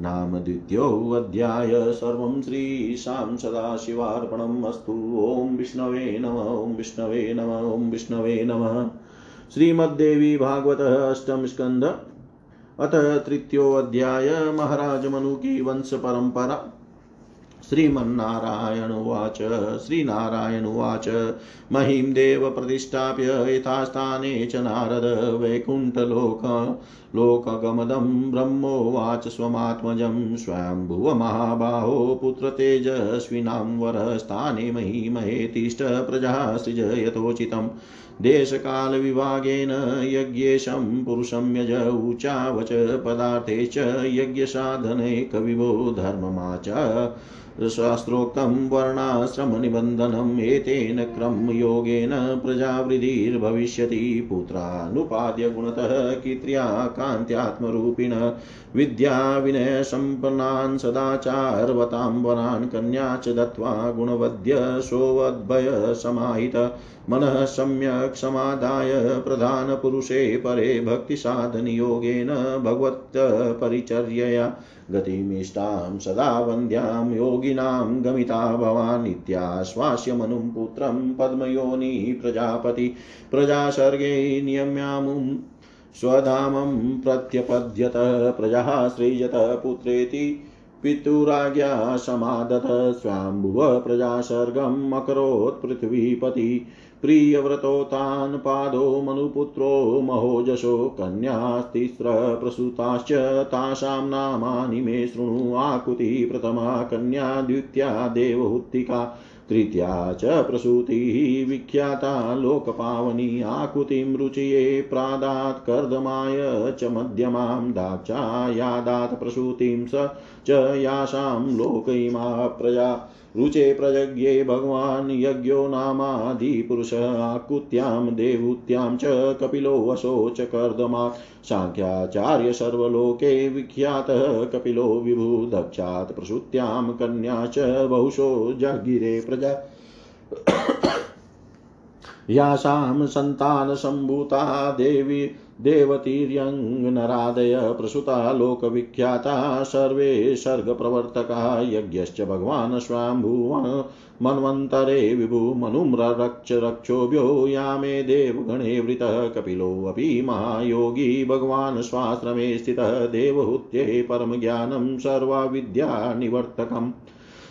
नाम द्वितीयोऽध्याय सर्वं श्रीशां सदाशिवार्पणम् अस्तु। ॐ विष्णवे नम, ॐ विष्णवे नम, ॐ विष्णवे नमः। श्रीमद्देवी भागवत अष्टम स्कंद अतः तृतीयोऽध्याय, महाराज मनु की वंश परंपरा। श्रीमन्नारायण उवाच, श्रीनारायण उवाच। महीं देव प्रतिष्ठाप्य यथास्थाने च नारद वैकुण्ठलोक, लोकगमदं ब्रह्मोवाच स्वमात्मजं स्वयम्भुवमहाबाहो पुत्रतेजस्विनां वरस्थाने महीमहे तिष्ठ प्रजा सृज यथोचितम् देशकालविभागेन यज्ञेशं पुरुषं यज ऊचावच पदार्थे च यज्ञसाधने कविभो धर्ममाच। शास्त्रोक्तं वर्णाश्रमनिबन्धनम् एतेन क्रमयोगेन प्रजावृद्धिर्भविष्यति। पुत्रानुपाद्य गुणतः कित्र्या कान्त्यात्मरूपिण विद्याविनयसम्पन्नान् सदाचारवतां वरान् कन्या च दत्त्वा गुणवद्य सोऽद्भयसमाहित मनः सम्यक् समादाय प्रधानपुरुषे परे भक्तिसाधनयोगेन भगवत्परिचर्यया गतिमिष्टां सदा वन्द्यां योगिनां गमिता भवान् इत्याश्वास्य मनुं पुत्रं पद्मयोनि प्रजापति प्रजासर्गे नियम्यामुं स्वधामं प्रत्यपद्यत प्रजाः सृजत पुत्रेति पितुराज्ञा समादत स्वाम्भुव प्रजासर्गम् अकरोत् पृथ्वीपति प्रियव्रतोतान् पादो मनुपुत्रो महोजशो कन्यास्तिस्रप्रसूताश्च तासां नामानि मे शृणु आकुति प्रथमा कन्या द्वितीया देवहुत्तिका तृतीया च प्रसूतिः विख्याता लोकपावनी आकुतिं रुचये प्रादात् कर्दमाय च मध्यमां दाक्षायादात् प्रसूतिं स च यासां लोकैमा प्रजा रुचे प्रयज्ञे भगवान् यज्ञो नामादिपुरुषः, आकुत्यां देवूत्यां च कपिलो वशो च कर्दमा साङ्ख्याचार्य सर्वलोके विख्यातः, कपिलो विभु दक्षात् प्रसूत्यां कन्या च बहुशो जगिरे प्रजा। यासां सन्तानसम्भूता देवी देवतीर्यङ्गनरादय प्रसुता लोकविख्याता सर्वे सर्गप्रवर्तका, यज्ञश्च भगवान् स्वाम्भुव मन्वन्तरे विभु मनुम्ररक्ष रक्षोभ्यो यामे देवगणे वृतः कपिलोऽपि महायोगी, भगवान् स्वाश्रमे स्थितः, देवहूत्ये परमज्ञानं, सर्वाविद्यानिवर्तकम्।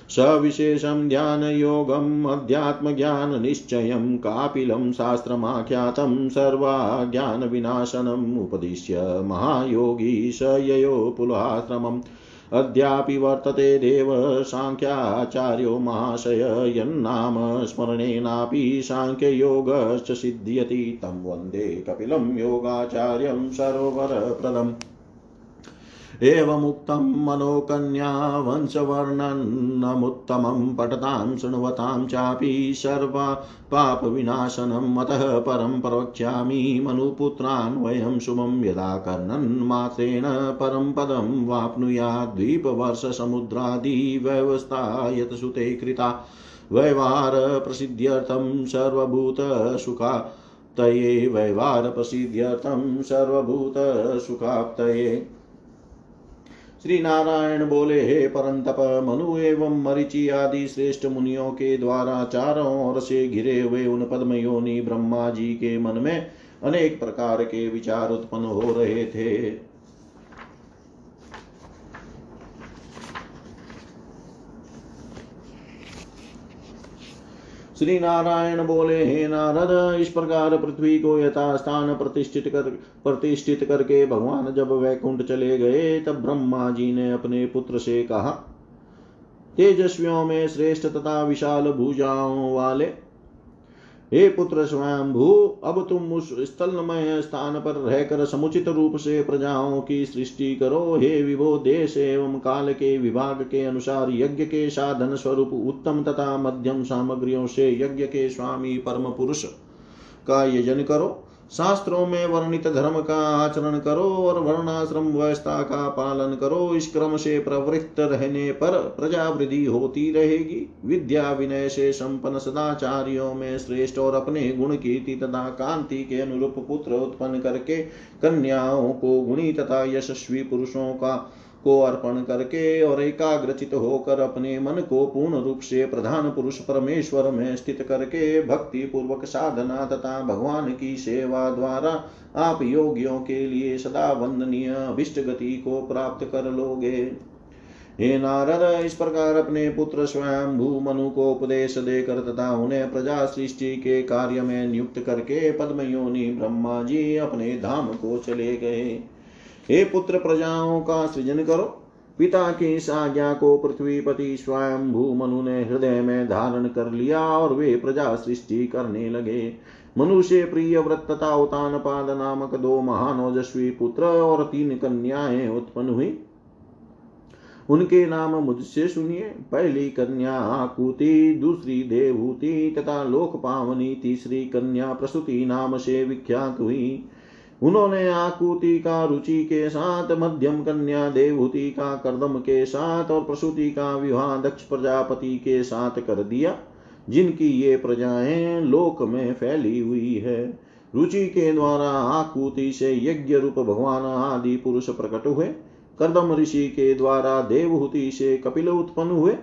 सविशेषं ध्यानयोगम् अध्यात्मज्ञाननिश्चयं, कापिलं शास्त्रमाख्यातं, सर्वाज्ञानविनाशनम् उपदिश्य महायोगी स ययो पुलाश्रमम् अद्यापि वर्तते देव साङ्ख्याचार्यो महाशय, यन्नाम स्मरणेनापि साङ्ख्ययोगश्च सिद्ध्यति। तं वंदे कपिलं योगाचार्यं सर्ववरप्रदम् एवमुक्तं मनोकन्या वंशवर्णनमुत्तमं पठतां शृण्वतां चापि सर्वा पापविनाशनम् अतः परं प्रवक्ष्यामि मनुपुत्रान्, वयं शुभं यदा कर्णन्मात्रेण परं पदं वाप्नुयाद्वीपवर्षसमुद्रादिव्यवस्था यत् सुते कृता। व्यवहारप्रसिद्ध्यर्थं सर्वभूतसुखाप्तये व्यवहारप्रसिद्ध्यर्थं सर्वभूतसुखाप्तये। श्री नारायण बोले, हे परंतप, मनु एवं मरिचि आदि श्रेष्ठ मुनियों के द्वारा चारों ओर से घिरे हुए उन पद्म योनि ब्रह्मा जी के मन में अनेक प्रकार के विचार उत्पन्न हो रहे थे। श्री नारायण बोले, हे नारद, इस प्रकार पृथ्वी को यथास्थान प्रतिष्ठित कर, प्रतिष्ठित करके भगवान जब वैकुंठ चले गए, तब ब्रह्मा जी ने अपने पुत्र से कहा, तेजस्वियों में श्रेष्ठ तथा विशाल भुजाओं वाले हे पुत्र स्वयंभू, अब तुम उस स्थलमय स्थान पर रहकर समुचित रूप से प्रजाओं की सृष्टि करो। हे विभो, देश एवं काल के विभाग के अनुसार यज्ञ के साधन स्वरूप उत्तम तथा मध्यम सामग्रियों से यज्ञ के स्वामी परम पुरुष का यजन करो। शास्त्रों में वर्णित धर्म का आचरण करो और वर्णाश्रम व्यवस्था का पालन करो। इस क्रम से प्रवृत्त रहने पर प्रजा वृद्धि होती रहेगी। विद्या विनय से संपन्न सदाचार्यों में श्रेष्ठ और अपने गुण कीर्ति तथा कांति के अनुरूप पुत्र उत्पन्न करके कन्याओं को गुणी तथा यशस्वी पुरुषों का को अर्पण करके और एकाग्रचित होकर अपने मन को पूर्ण रूप से प्रधान पुरुष परमेश्वर में स्थित करके भक्ति पूर्वक साधना तथा भगवान की सेवा द्वारा आप योगियों के लिए सदा वंदनीय अभिष्ट गति को प्राप्त कर लोगे। हे नारद, इस प्रकार अपने पुत्र स्वयं भू मनु को उपदेश देकर तथा उन्हें प्रजा सृष्टि के कार्य में नियुक्त करके पद्मयोनि ब्रह्मा जी अपने धाम को चले गए। हे पुत्र प्रजाओं का सृजन करो। पिता की इस आज्ञा को पृथ्वीपति स्वयं भू मनु ने हृदय में धारण कर लिया और वे प्रजा सृष्टि करने लगे। मनुष्य प्रिय व्रत तथा उतान पाद नामक दो महान ओजस्वी पुत्र और तीन कन्याएँ उत्पन्न हुई। उनके नाम मुझसे सुनिए। पहली कन्या आकुति, दूसरी देवहूति तथा लोक पावनी तीसरी कन्या प्रसूति नाम से विख्यात हुई। उन्होंने आकुति का रुचि के साथ, मध्यम कन्या देवहूति का कर्दम के साथ और प्रसूति का विवाह दक्ष प्रजापति के साथ कर दिया, जिनकी ये प्रजाएँ लोक में फैली हुई है। रुचि के द्वारा आकुति से यज्ञ रूप भगवान आदि पुरुष प्रकट हुए। कर्दम ऋषि के द्वारा देवहूति से कपिल उत्पन्न हुए।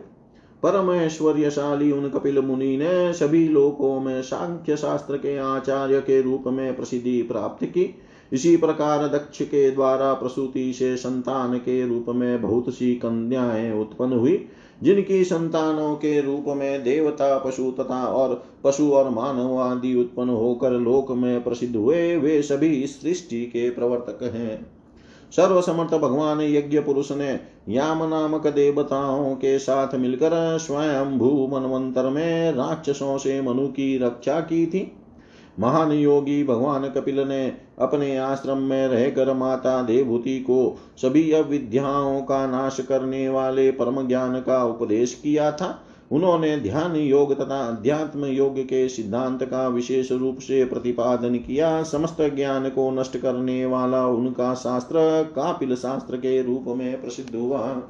परम ऐश्वर्यशाली उन कपिल मुनि ने सभी लोकों में सांख्य शास्त्र के आचार्य के रूप में प्रसिद्धि प्राप्त की। इसी प्रकार दक्ष के द्वारा प्रसूति से संतान के रूप में बहुत सी कन्याएँ उत्पन्न हुई, जिनकी संतानों के रूप में देवता, पशु तथा और पशु और मानव आदि उत्पन्न होकर लोक में प्रसिद्ध हुए, वे सभी सृष्टि के प्रवर्तक हैं। सर्वसमर्थ भगवान यज्ञ पुरुष ने याम नामक देवताओं के साथ मिलकर स्वयं भू मनवंतर में राक्षसों से मनु की रक्षा की थी। महान योगी भगवान कपिल ने अपने आश्रम में रहकर माता देवभूति को सभी अविद्याओं का नाश करने वाले परम ज्ञान का उपदेश किया था। उन्होंने ध्यान योग तथा अध्यात्म योग के सिद्धांत का विशेष रूप से प्रतिपादन किया। समस्त ज्ञान को नष्ट करने वाला उनका शास्त्र कापिल शास्त्र के रूप में प्रसिद्ध हुआ।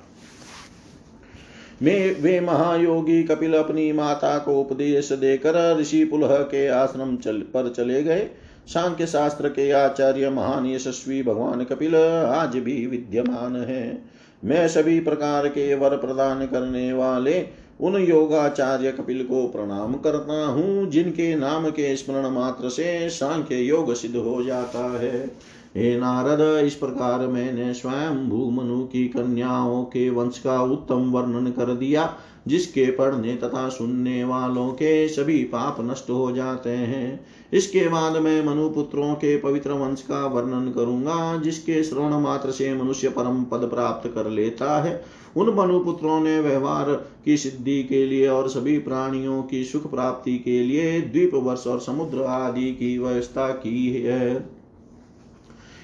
में, वे महायोगी कपिल अपनी माता को उपदेश देकर ऋषि पुलह के आश्रम चल, पर चले गए। सांख्य शास्त्र के आचार्य महान यशस्वी भगवान कपिल आज भी विद्यमान है। मैं सभी प्रकार के वर प्रदान करने वाले उन योगाचार्य कपिल को प्रणाम करता हूँ, जिनके नाम के स्मरण मात्र से सांख्य योग सिद्ध हो जाता है। हे नारद, इस प्रकार मैंने स्वयं भूमनु की कन्याओं के वंश का उत्तम वर्णन कर दिया, जिसके पढ़ने तथा सुनने वालों के सभी पाप नष्ट हो जाते हैं। इसके बाद मैं मनुपुत्रों के पवित्र वंश का वर्णन करूँगा, जिसके श्रवण मात्र से मनुष्य परम पद प्राप्त कर लेता है। उन मनुपुत्रों ने व्यवहार की सिद्धि के लिए और सभी प्राणियों की सुख प्राप्ति के लिए द्वीप, वर्ष और समुद्र आदि की व्यवस्था की है।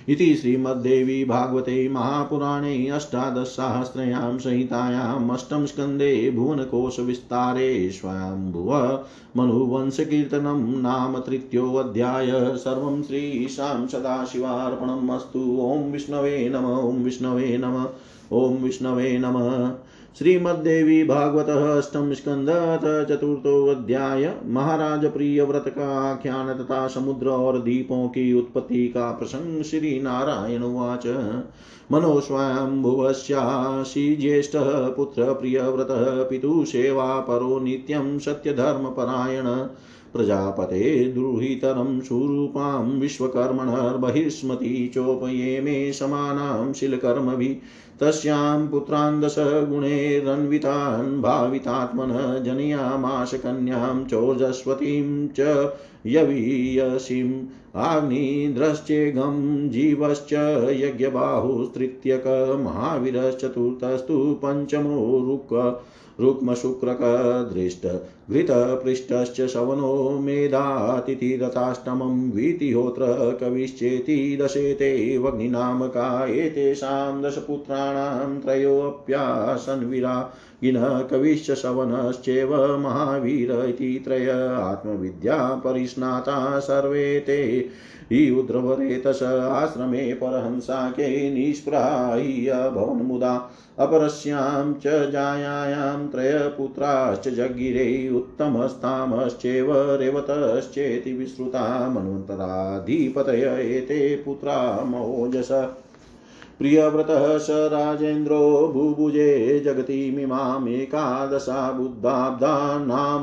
इति श्रीमद्देवी भागवते महापुराणे अष्टादशसहस्रयां संहितायाम् भुवनकोश भुवनकोशविस्तारे स्वयंभुव मनुवंशकीर्तनं नाम तृतीयोऽध्याय। सर्वं श्रीशां सदाशिवार्पणम् अस्तु। ॐ विष्णवे नम, ॐ विष्णवे नम, ॐ विष्णवे नमः। श्रीमद्देवी भागवत अष्टम स्कंद चतुर्थो अध्याय महाराज प्रिय व्रत का आख्यान तथा समुद्र और दीपों की उत्पत्ति का प्रसंग श्री नारायण उवाच। मनो भुवस्यासी ज्येष्ठ पुत्र प्रियव्रत पितु सेवा परो नित्यं सत्यधर्मपरायण। प्रजापते दुहितरं सुरूपां विश्वकर्मणर्बहिस्मती चोपये मे समानां शिलकर्मभिः तस्यां पुत्रान् दशगुणैरन्वितान् भावितात्मनः जनयामाश कन्यां चोजस्वतीं च यवीयसीम् आग्निद्रश्चेगं जीवश्च यज्ञबाहुस्तृतीयक महावीरश्चतुर्थस्तु पञ्चमो रुक रुक्मशुक्रकदृष्ट घृतपृष्ठश्च शवनो मेधातिथिरथाष्टमं वीतिहोत्र कविश्चेति दशेते वग्निनामका एतेषां दशपुत्राणां त्रयोऽप्यासन्विरा गिनः कविश्च शवनश्चैव महावीर इति त्रय आत्मविद्या परिस्नाता सर्वे ते। उद्रवरेतस आश्रमे परहंसाके निष्प्राह्य भवन्मुदा अपरस्यां च जायायां त्रयपुत्राश्च जगिरे उत्तमस्तामश्चैव रेवतश्चेति विश्रुता मन्वन्तराधिपतय एते पुत्रा मोजस प्रियव्रतः स राजेन्द्रो बुभुजे जगतीमिमामेकादशा बुद्धाब्दा नाम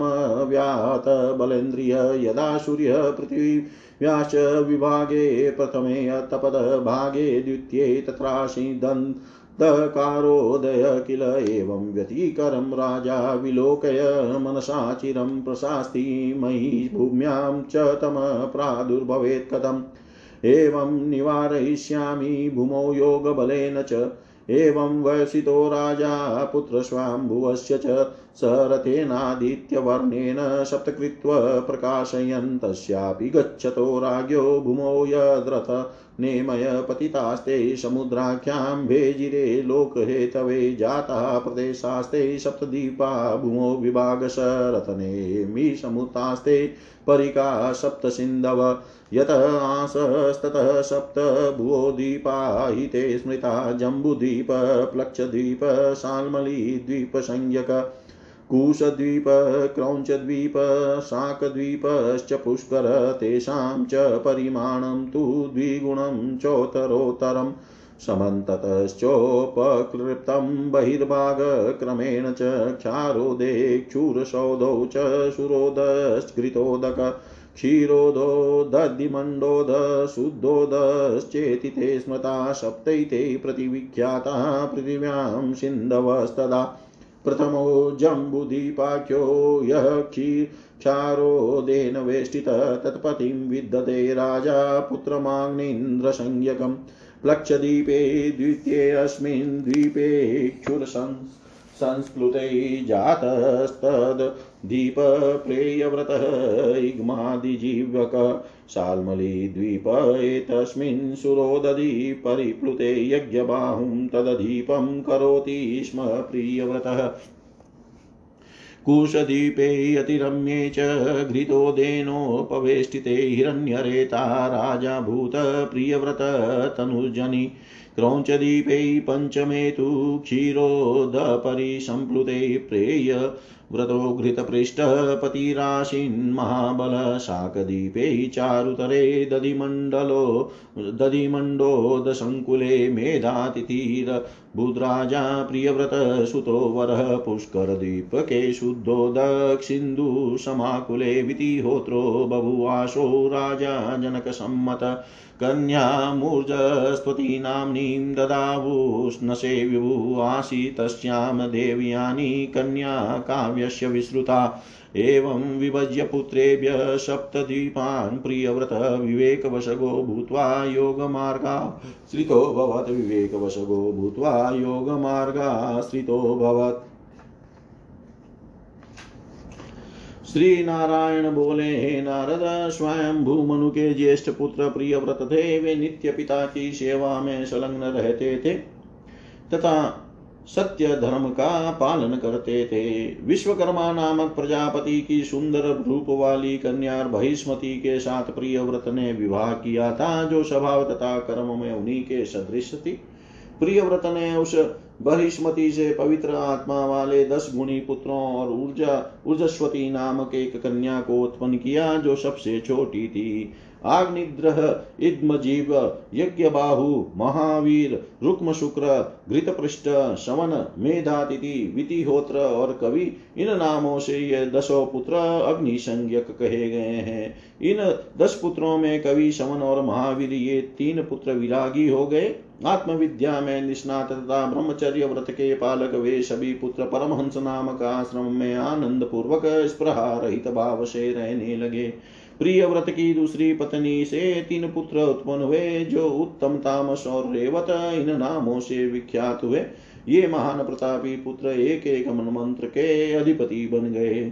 व्याहत बलेन्द्रिय यदा सूर्य पृथिव्याश्च विभागे प्रथमे तपदभागे द्वितीये तत्रासीदन् दकारोदय किल एवं व्यतीकरं राजा विलोकय मनसा चिरं प्रशास्ति मयि भूम्यां च तम प्रादुर्भवेत् कथम् एवं निवारयिष्यामि भूमौ योगबलेन च। एवं वसितो राजा पुत्रस्वाम्भुवस्य च। स रथेनादित्यवर्णेन सप्तकृत्व प्रकाशयन्, तस्यापि गच्छतो राज्ञो भूमौ यद्रथ। नेमय पतितास्ते समुद्राख्यां भेजिरे लोकहेतवे जाता प्रदेशास्ते सप्तदीपा भूमौ विभागशरथनेमि समुतास्ते परिका सप्तसिन्धव। यत आंसस्ततः सप्त भुवो दीपा, हिते स्मृता जम्बुद्वीप प्लक्षद्वीप शाल्मलीद्वीपसंज्ञक कुशद्वीप, क्रौञ्चद्वीप, शाकद्वीपश्च पुष्कर, तेषां च परिमाणं तु द्विगुणं चोत्तरोत्तरम् समन्ततश्चोपकृप्तं बहिर्भागक्रमेण च क्षारोदे क्षूरसौधौ च सुरोदश्घृतोदक क्षीरोदो दधिमण्डोद शुद्धोदश्चेति ते स्मृता सप्तैते प्रतिविख्याता पृथिव्यां सिन्धवस्तदा। प्रथमो जम्बुदीपाख्यो यः क्षारोदेन वेष्टितः तत्पतिं विद्यते राजा पुत्रमाग्नीन्द्रसंज्ञकम्। द्वितीय द्वितीयेऽस्मिन् द्वीपे संस्कृत संस्प्लुते जातस्तद्दीपप्रेयव्रतः इग्मादिजीवक शाल्मलीद्वीप एतस्मिन् सुरोदधि परिप्लुते यज्ञबाहुं तदधीपं करोति स्म प्रियव्रतः। कुशद्वीपे अतिरम्ये च घृतो घृतोदेनोपवेष्टिते हिरण्यरेता राजा भूतप्रियव्रततनुजनि क्रौञ्चदीपे पञ्चमे तु क्षीरोदपरिसम्प्लुते प्रेय घृतपृष्ठपतिराशीन्महाबलशाकदीपे चारुतरे दधिमण्डलो दधिमण्डोदसङ्कुले मेधातिथिरबुद्राजा प्रियव्रतसुतो वरः पुष्करद्वीपके शुद्धो दक्षिन्दुसमाकुले वितिहोत्रो बभुवासो राजा जनकसम्मत कन्यामूर्जस्त्वती नाम्नीं ददावुष्णसे विभु आसीतस्यां देव्यानि कन्या काव्यस्य विश्रुता। एवं विभज्य पुत्रेभ्य सप्तद्वीपान् प्रियव्रत विवेकवशगो भूत्वा योगमार्गाश्रितो भवत् विवेकवशगो भूत्वा योगमार्गाश्रितो श्री नारायण बोले, हे नारद स्वयं भूमनु के ज्येष्ठ पुत्र, प्रिय व्रत थे वे नित्य पिता की सेवा में संलग्न रहते थे तथा सत्य धर्म का पालन करते थे। विश्वकर्मा नामक प्रजापति की सुंदर रूप वाली कन्या बहिष्मति के साथ प्रिय व्रत ने विवाह किया था, जो स्वभाव तथा कर्म में उन्हीं के सदृश थी। प्रिय व्रत ने उस बहिष्मति से पवित्र आत्मा वाले दस गुणी पुत्रों और ऊर्जा, ऊर्जस्वती नामक एक कन्या को उत्पन्न किया, जो सबसे छोटी थी। आग्निग्रह इद्मजीव यज्ञबाहु, महावीर रुक्म शुक्र घृतपृष्ठ, शवन, मेधातिथि, वितिहोत्र और कवि, इन नामों से ये दसों पुत्र अग्नि संज्ञक कहे गए हैं। इन दस पुत्रों में कवि, शवन और महावीर ये तीन पुत्र विरागी हो गए। आत्मविद्या में निष्णात तथा ब्रह्मचर्य व्रत के पालक वे सभी पुत्र परमहंस नामक आश्रम में आनंद पूर्वक स्प्रहा रहित भाव से रहने लगे। प्रिय व्रत की दूसरी पत्नी से तीन पुत्र उत्पन्न हुए, जो उत्तम तामस और रेवत, इन नामों से विख्यात हुए। ये महान प्रतापी पुत्र एक एक मनमंत्र के अधिपति बन गए।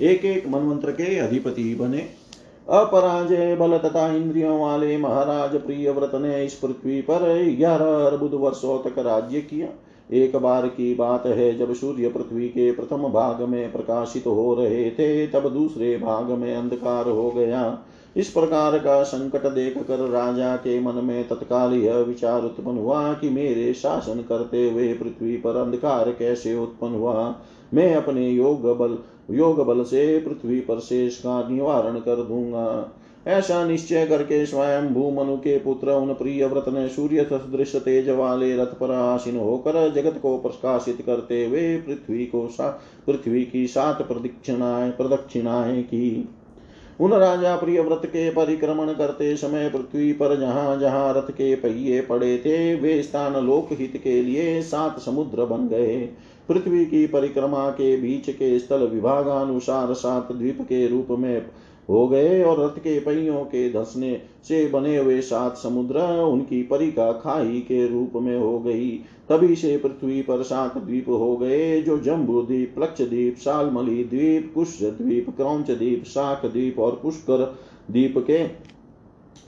एक एक मनमंत्र के अधिपति बने। अपराजय बल तथा इंद्रियों वाले महाराज प्रिय व्रत ने इस पृथ्वी पर ग्यारह अर्बुद वर्षों तक राज्य किया। एक बार की बात है, जब सूर्य पृथ्वी के प्रथम भाग में प्रकाशित हो रहे थे, तब दूसरे भाग में अंधकार हो गया। इस प्रकार का संकट देख कर राजा के मन में तत्काल यह विचार उत्पन्न हुआ कि मेरे शासन करते हुए पृथ्वी पर अंधकार कैसे उत्पन्न हुआ। मैं अपने योग बल योग बल से पृथ्वी पर शेष का निवारण कर दूँगा। ऐसा निश्चय करके स्वयं भूमनु के पुत्र, उन प्रिय व्रत ने सूर्य सदृश तेज वाले रथ पर आसीन होकर जगत को प्रकाशित करते हुए पृथ्वी को पृथ्वी की सात प्रदक्षिणाएँ प्रदक्षिणाएँ की। उन राजा प्रिय व्रत के परिक्रमण करते समय पृथ्वी पर जहाँ जहाँ रथ के पहिए पड़े थे, वे स्थान लोकहित के लिए सात समुद्र बन गए। पृथ्वी की परिक्रमा के बीच के स्थल विभागानुसार सात द्वीप के रूप में हो गए और रथ के पहियों के धसने से बने हुए सात समुद्र उनकी परिका खाई के रूप में हो गई। तभी से पृथ्वी पर सात द्वीप हो गए, जो जम्बू द्वीप प्लक्ष द्वीप, सालमली द्वीप, कुश द्वीप, क्रौच द्वीप शाख द्वीप और पुष्कर द्वीप के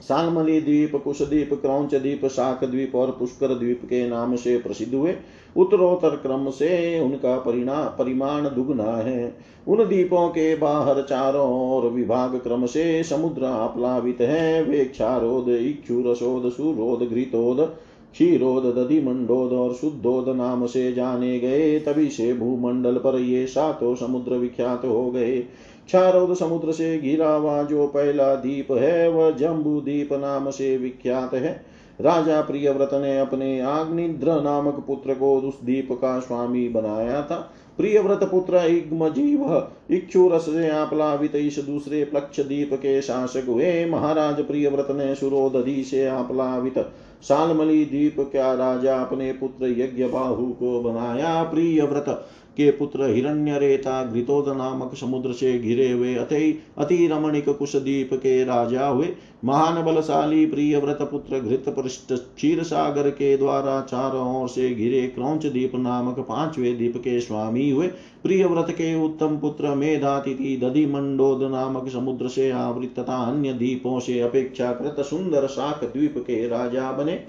सालमली द्वीप कुशद्वीप क्रौच द्वीप शाख द्वीप और पुष्कर द्वीप के नाम से प्रसिद्ध हुए। उत्तरोत्तर क्रम से उनका परिणा, परिमाण दुगना है। उन द्वीपों के बाहर चारों ओर विभाग क्रम से समुद्र आप्लावित है। वे क्षारोद इक्षु रसोद सुरोद, घृतोद, क्षीरोद, दधिमंडोद और शुद्धोद नाम से जाने गए। तभी से भूमंडल पर ये सातों समुद्र विख्यात हो गए। क्षारोद समुद्र से घिरा हुआ जो पहला द्वीप है, वह जम्बू द्वीप नाम से विख्यात है। राजा प्रियव्रत ने अपने आग्निद्र नामक पुत्र को उस द्वीप का स्वामी बनाया था। प्रियव्रत पुत्र इग्मजीव इक्षु रस से आप्लावित इस दूसरे प्लक्ष द्वीप के शासक हुए। महाराज प्रियव्रत ने सुरोदधि से आप्लावित सालमली द्वीप का राजा अपने पुत्र यज्ञ बाहु को बनाया। प्रियव्रत के पुत्र हिरण्य रेता घृतोद नामक समुद्र से घिरे हुए अति अति रमणिक कुशदीप के राजा हुए। महान बलशाली प्रिय व्रत पुत्र घृत पृष्ठ क्षीर सागर के द्वारा चारों ओर से घिरे क्रौच दीप नामक पांचवे दीप के स्वामी हुए। प्रिय व्रत के उत्तम पुत्र मेधातिथि दधि मंडोद नामक समुद्र से आवृत तथा अन्य दीपों से अपेक्षाकृत सुंदर शाक द्वीप के राजा बने।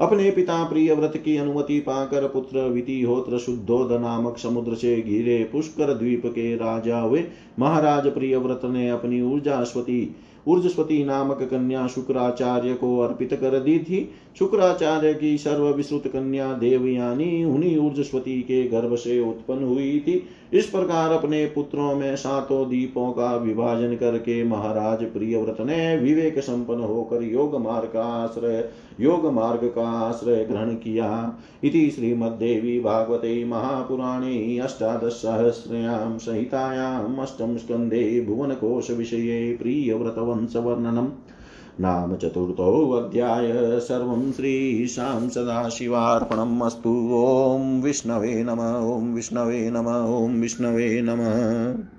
अपने पिता प्रिय व्रत की अनुमति पाकर पुत्र वितिहोत्र शुद्धोद नामक समुद्र से घिरे पुष्कर द्वीप के राजा हुए। महाराज प्रिय व्रत ने अपनी ऊर्जास्वती ऊर्जस्वती नामक कन्या शुक्राचार्य को अर्पित कर दी थी। शुक्राचार्य की सर्व विश्रुत कन्या देवयानी उन्हीं ऊर्जस्वती के गर्भ से उत्पन्न हुई थी। इस प्रकार अपने पुत्रों में सातों दीपों का विभाजन करके महाराज प्रियव्रत ने विवेक संपन्न होकर योग मार्ग का आश्रय, योग मार्ग का आश्रय ग्रहण किया। इति श्रीमद्देवी भागवते महापुराणे अष्टादशसहस्रयां संहितायाम् अष्टम स्कंदे भुवन कोश विषय स्कन्धे भुवनकोशविषये प्रियव्रतवंशवर्णनम्। नाम चतुर्थोऽध्याय सर्वं श्रीशां सदाशिवार्पणम् अस्तु। ॐ विष्णवे नम, ॐ विष्णवे नम, ॐ विष्णवे नमः।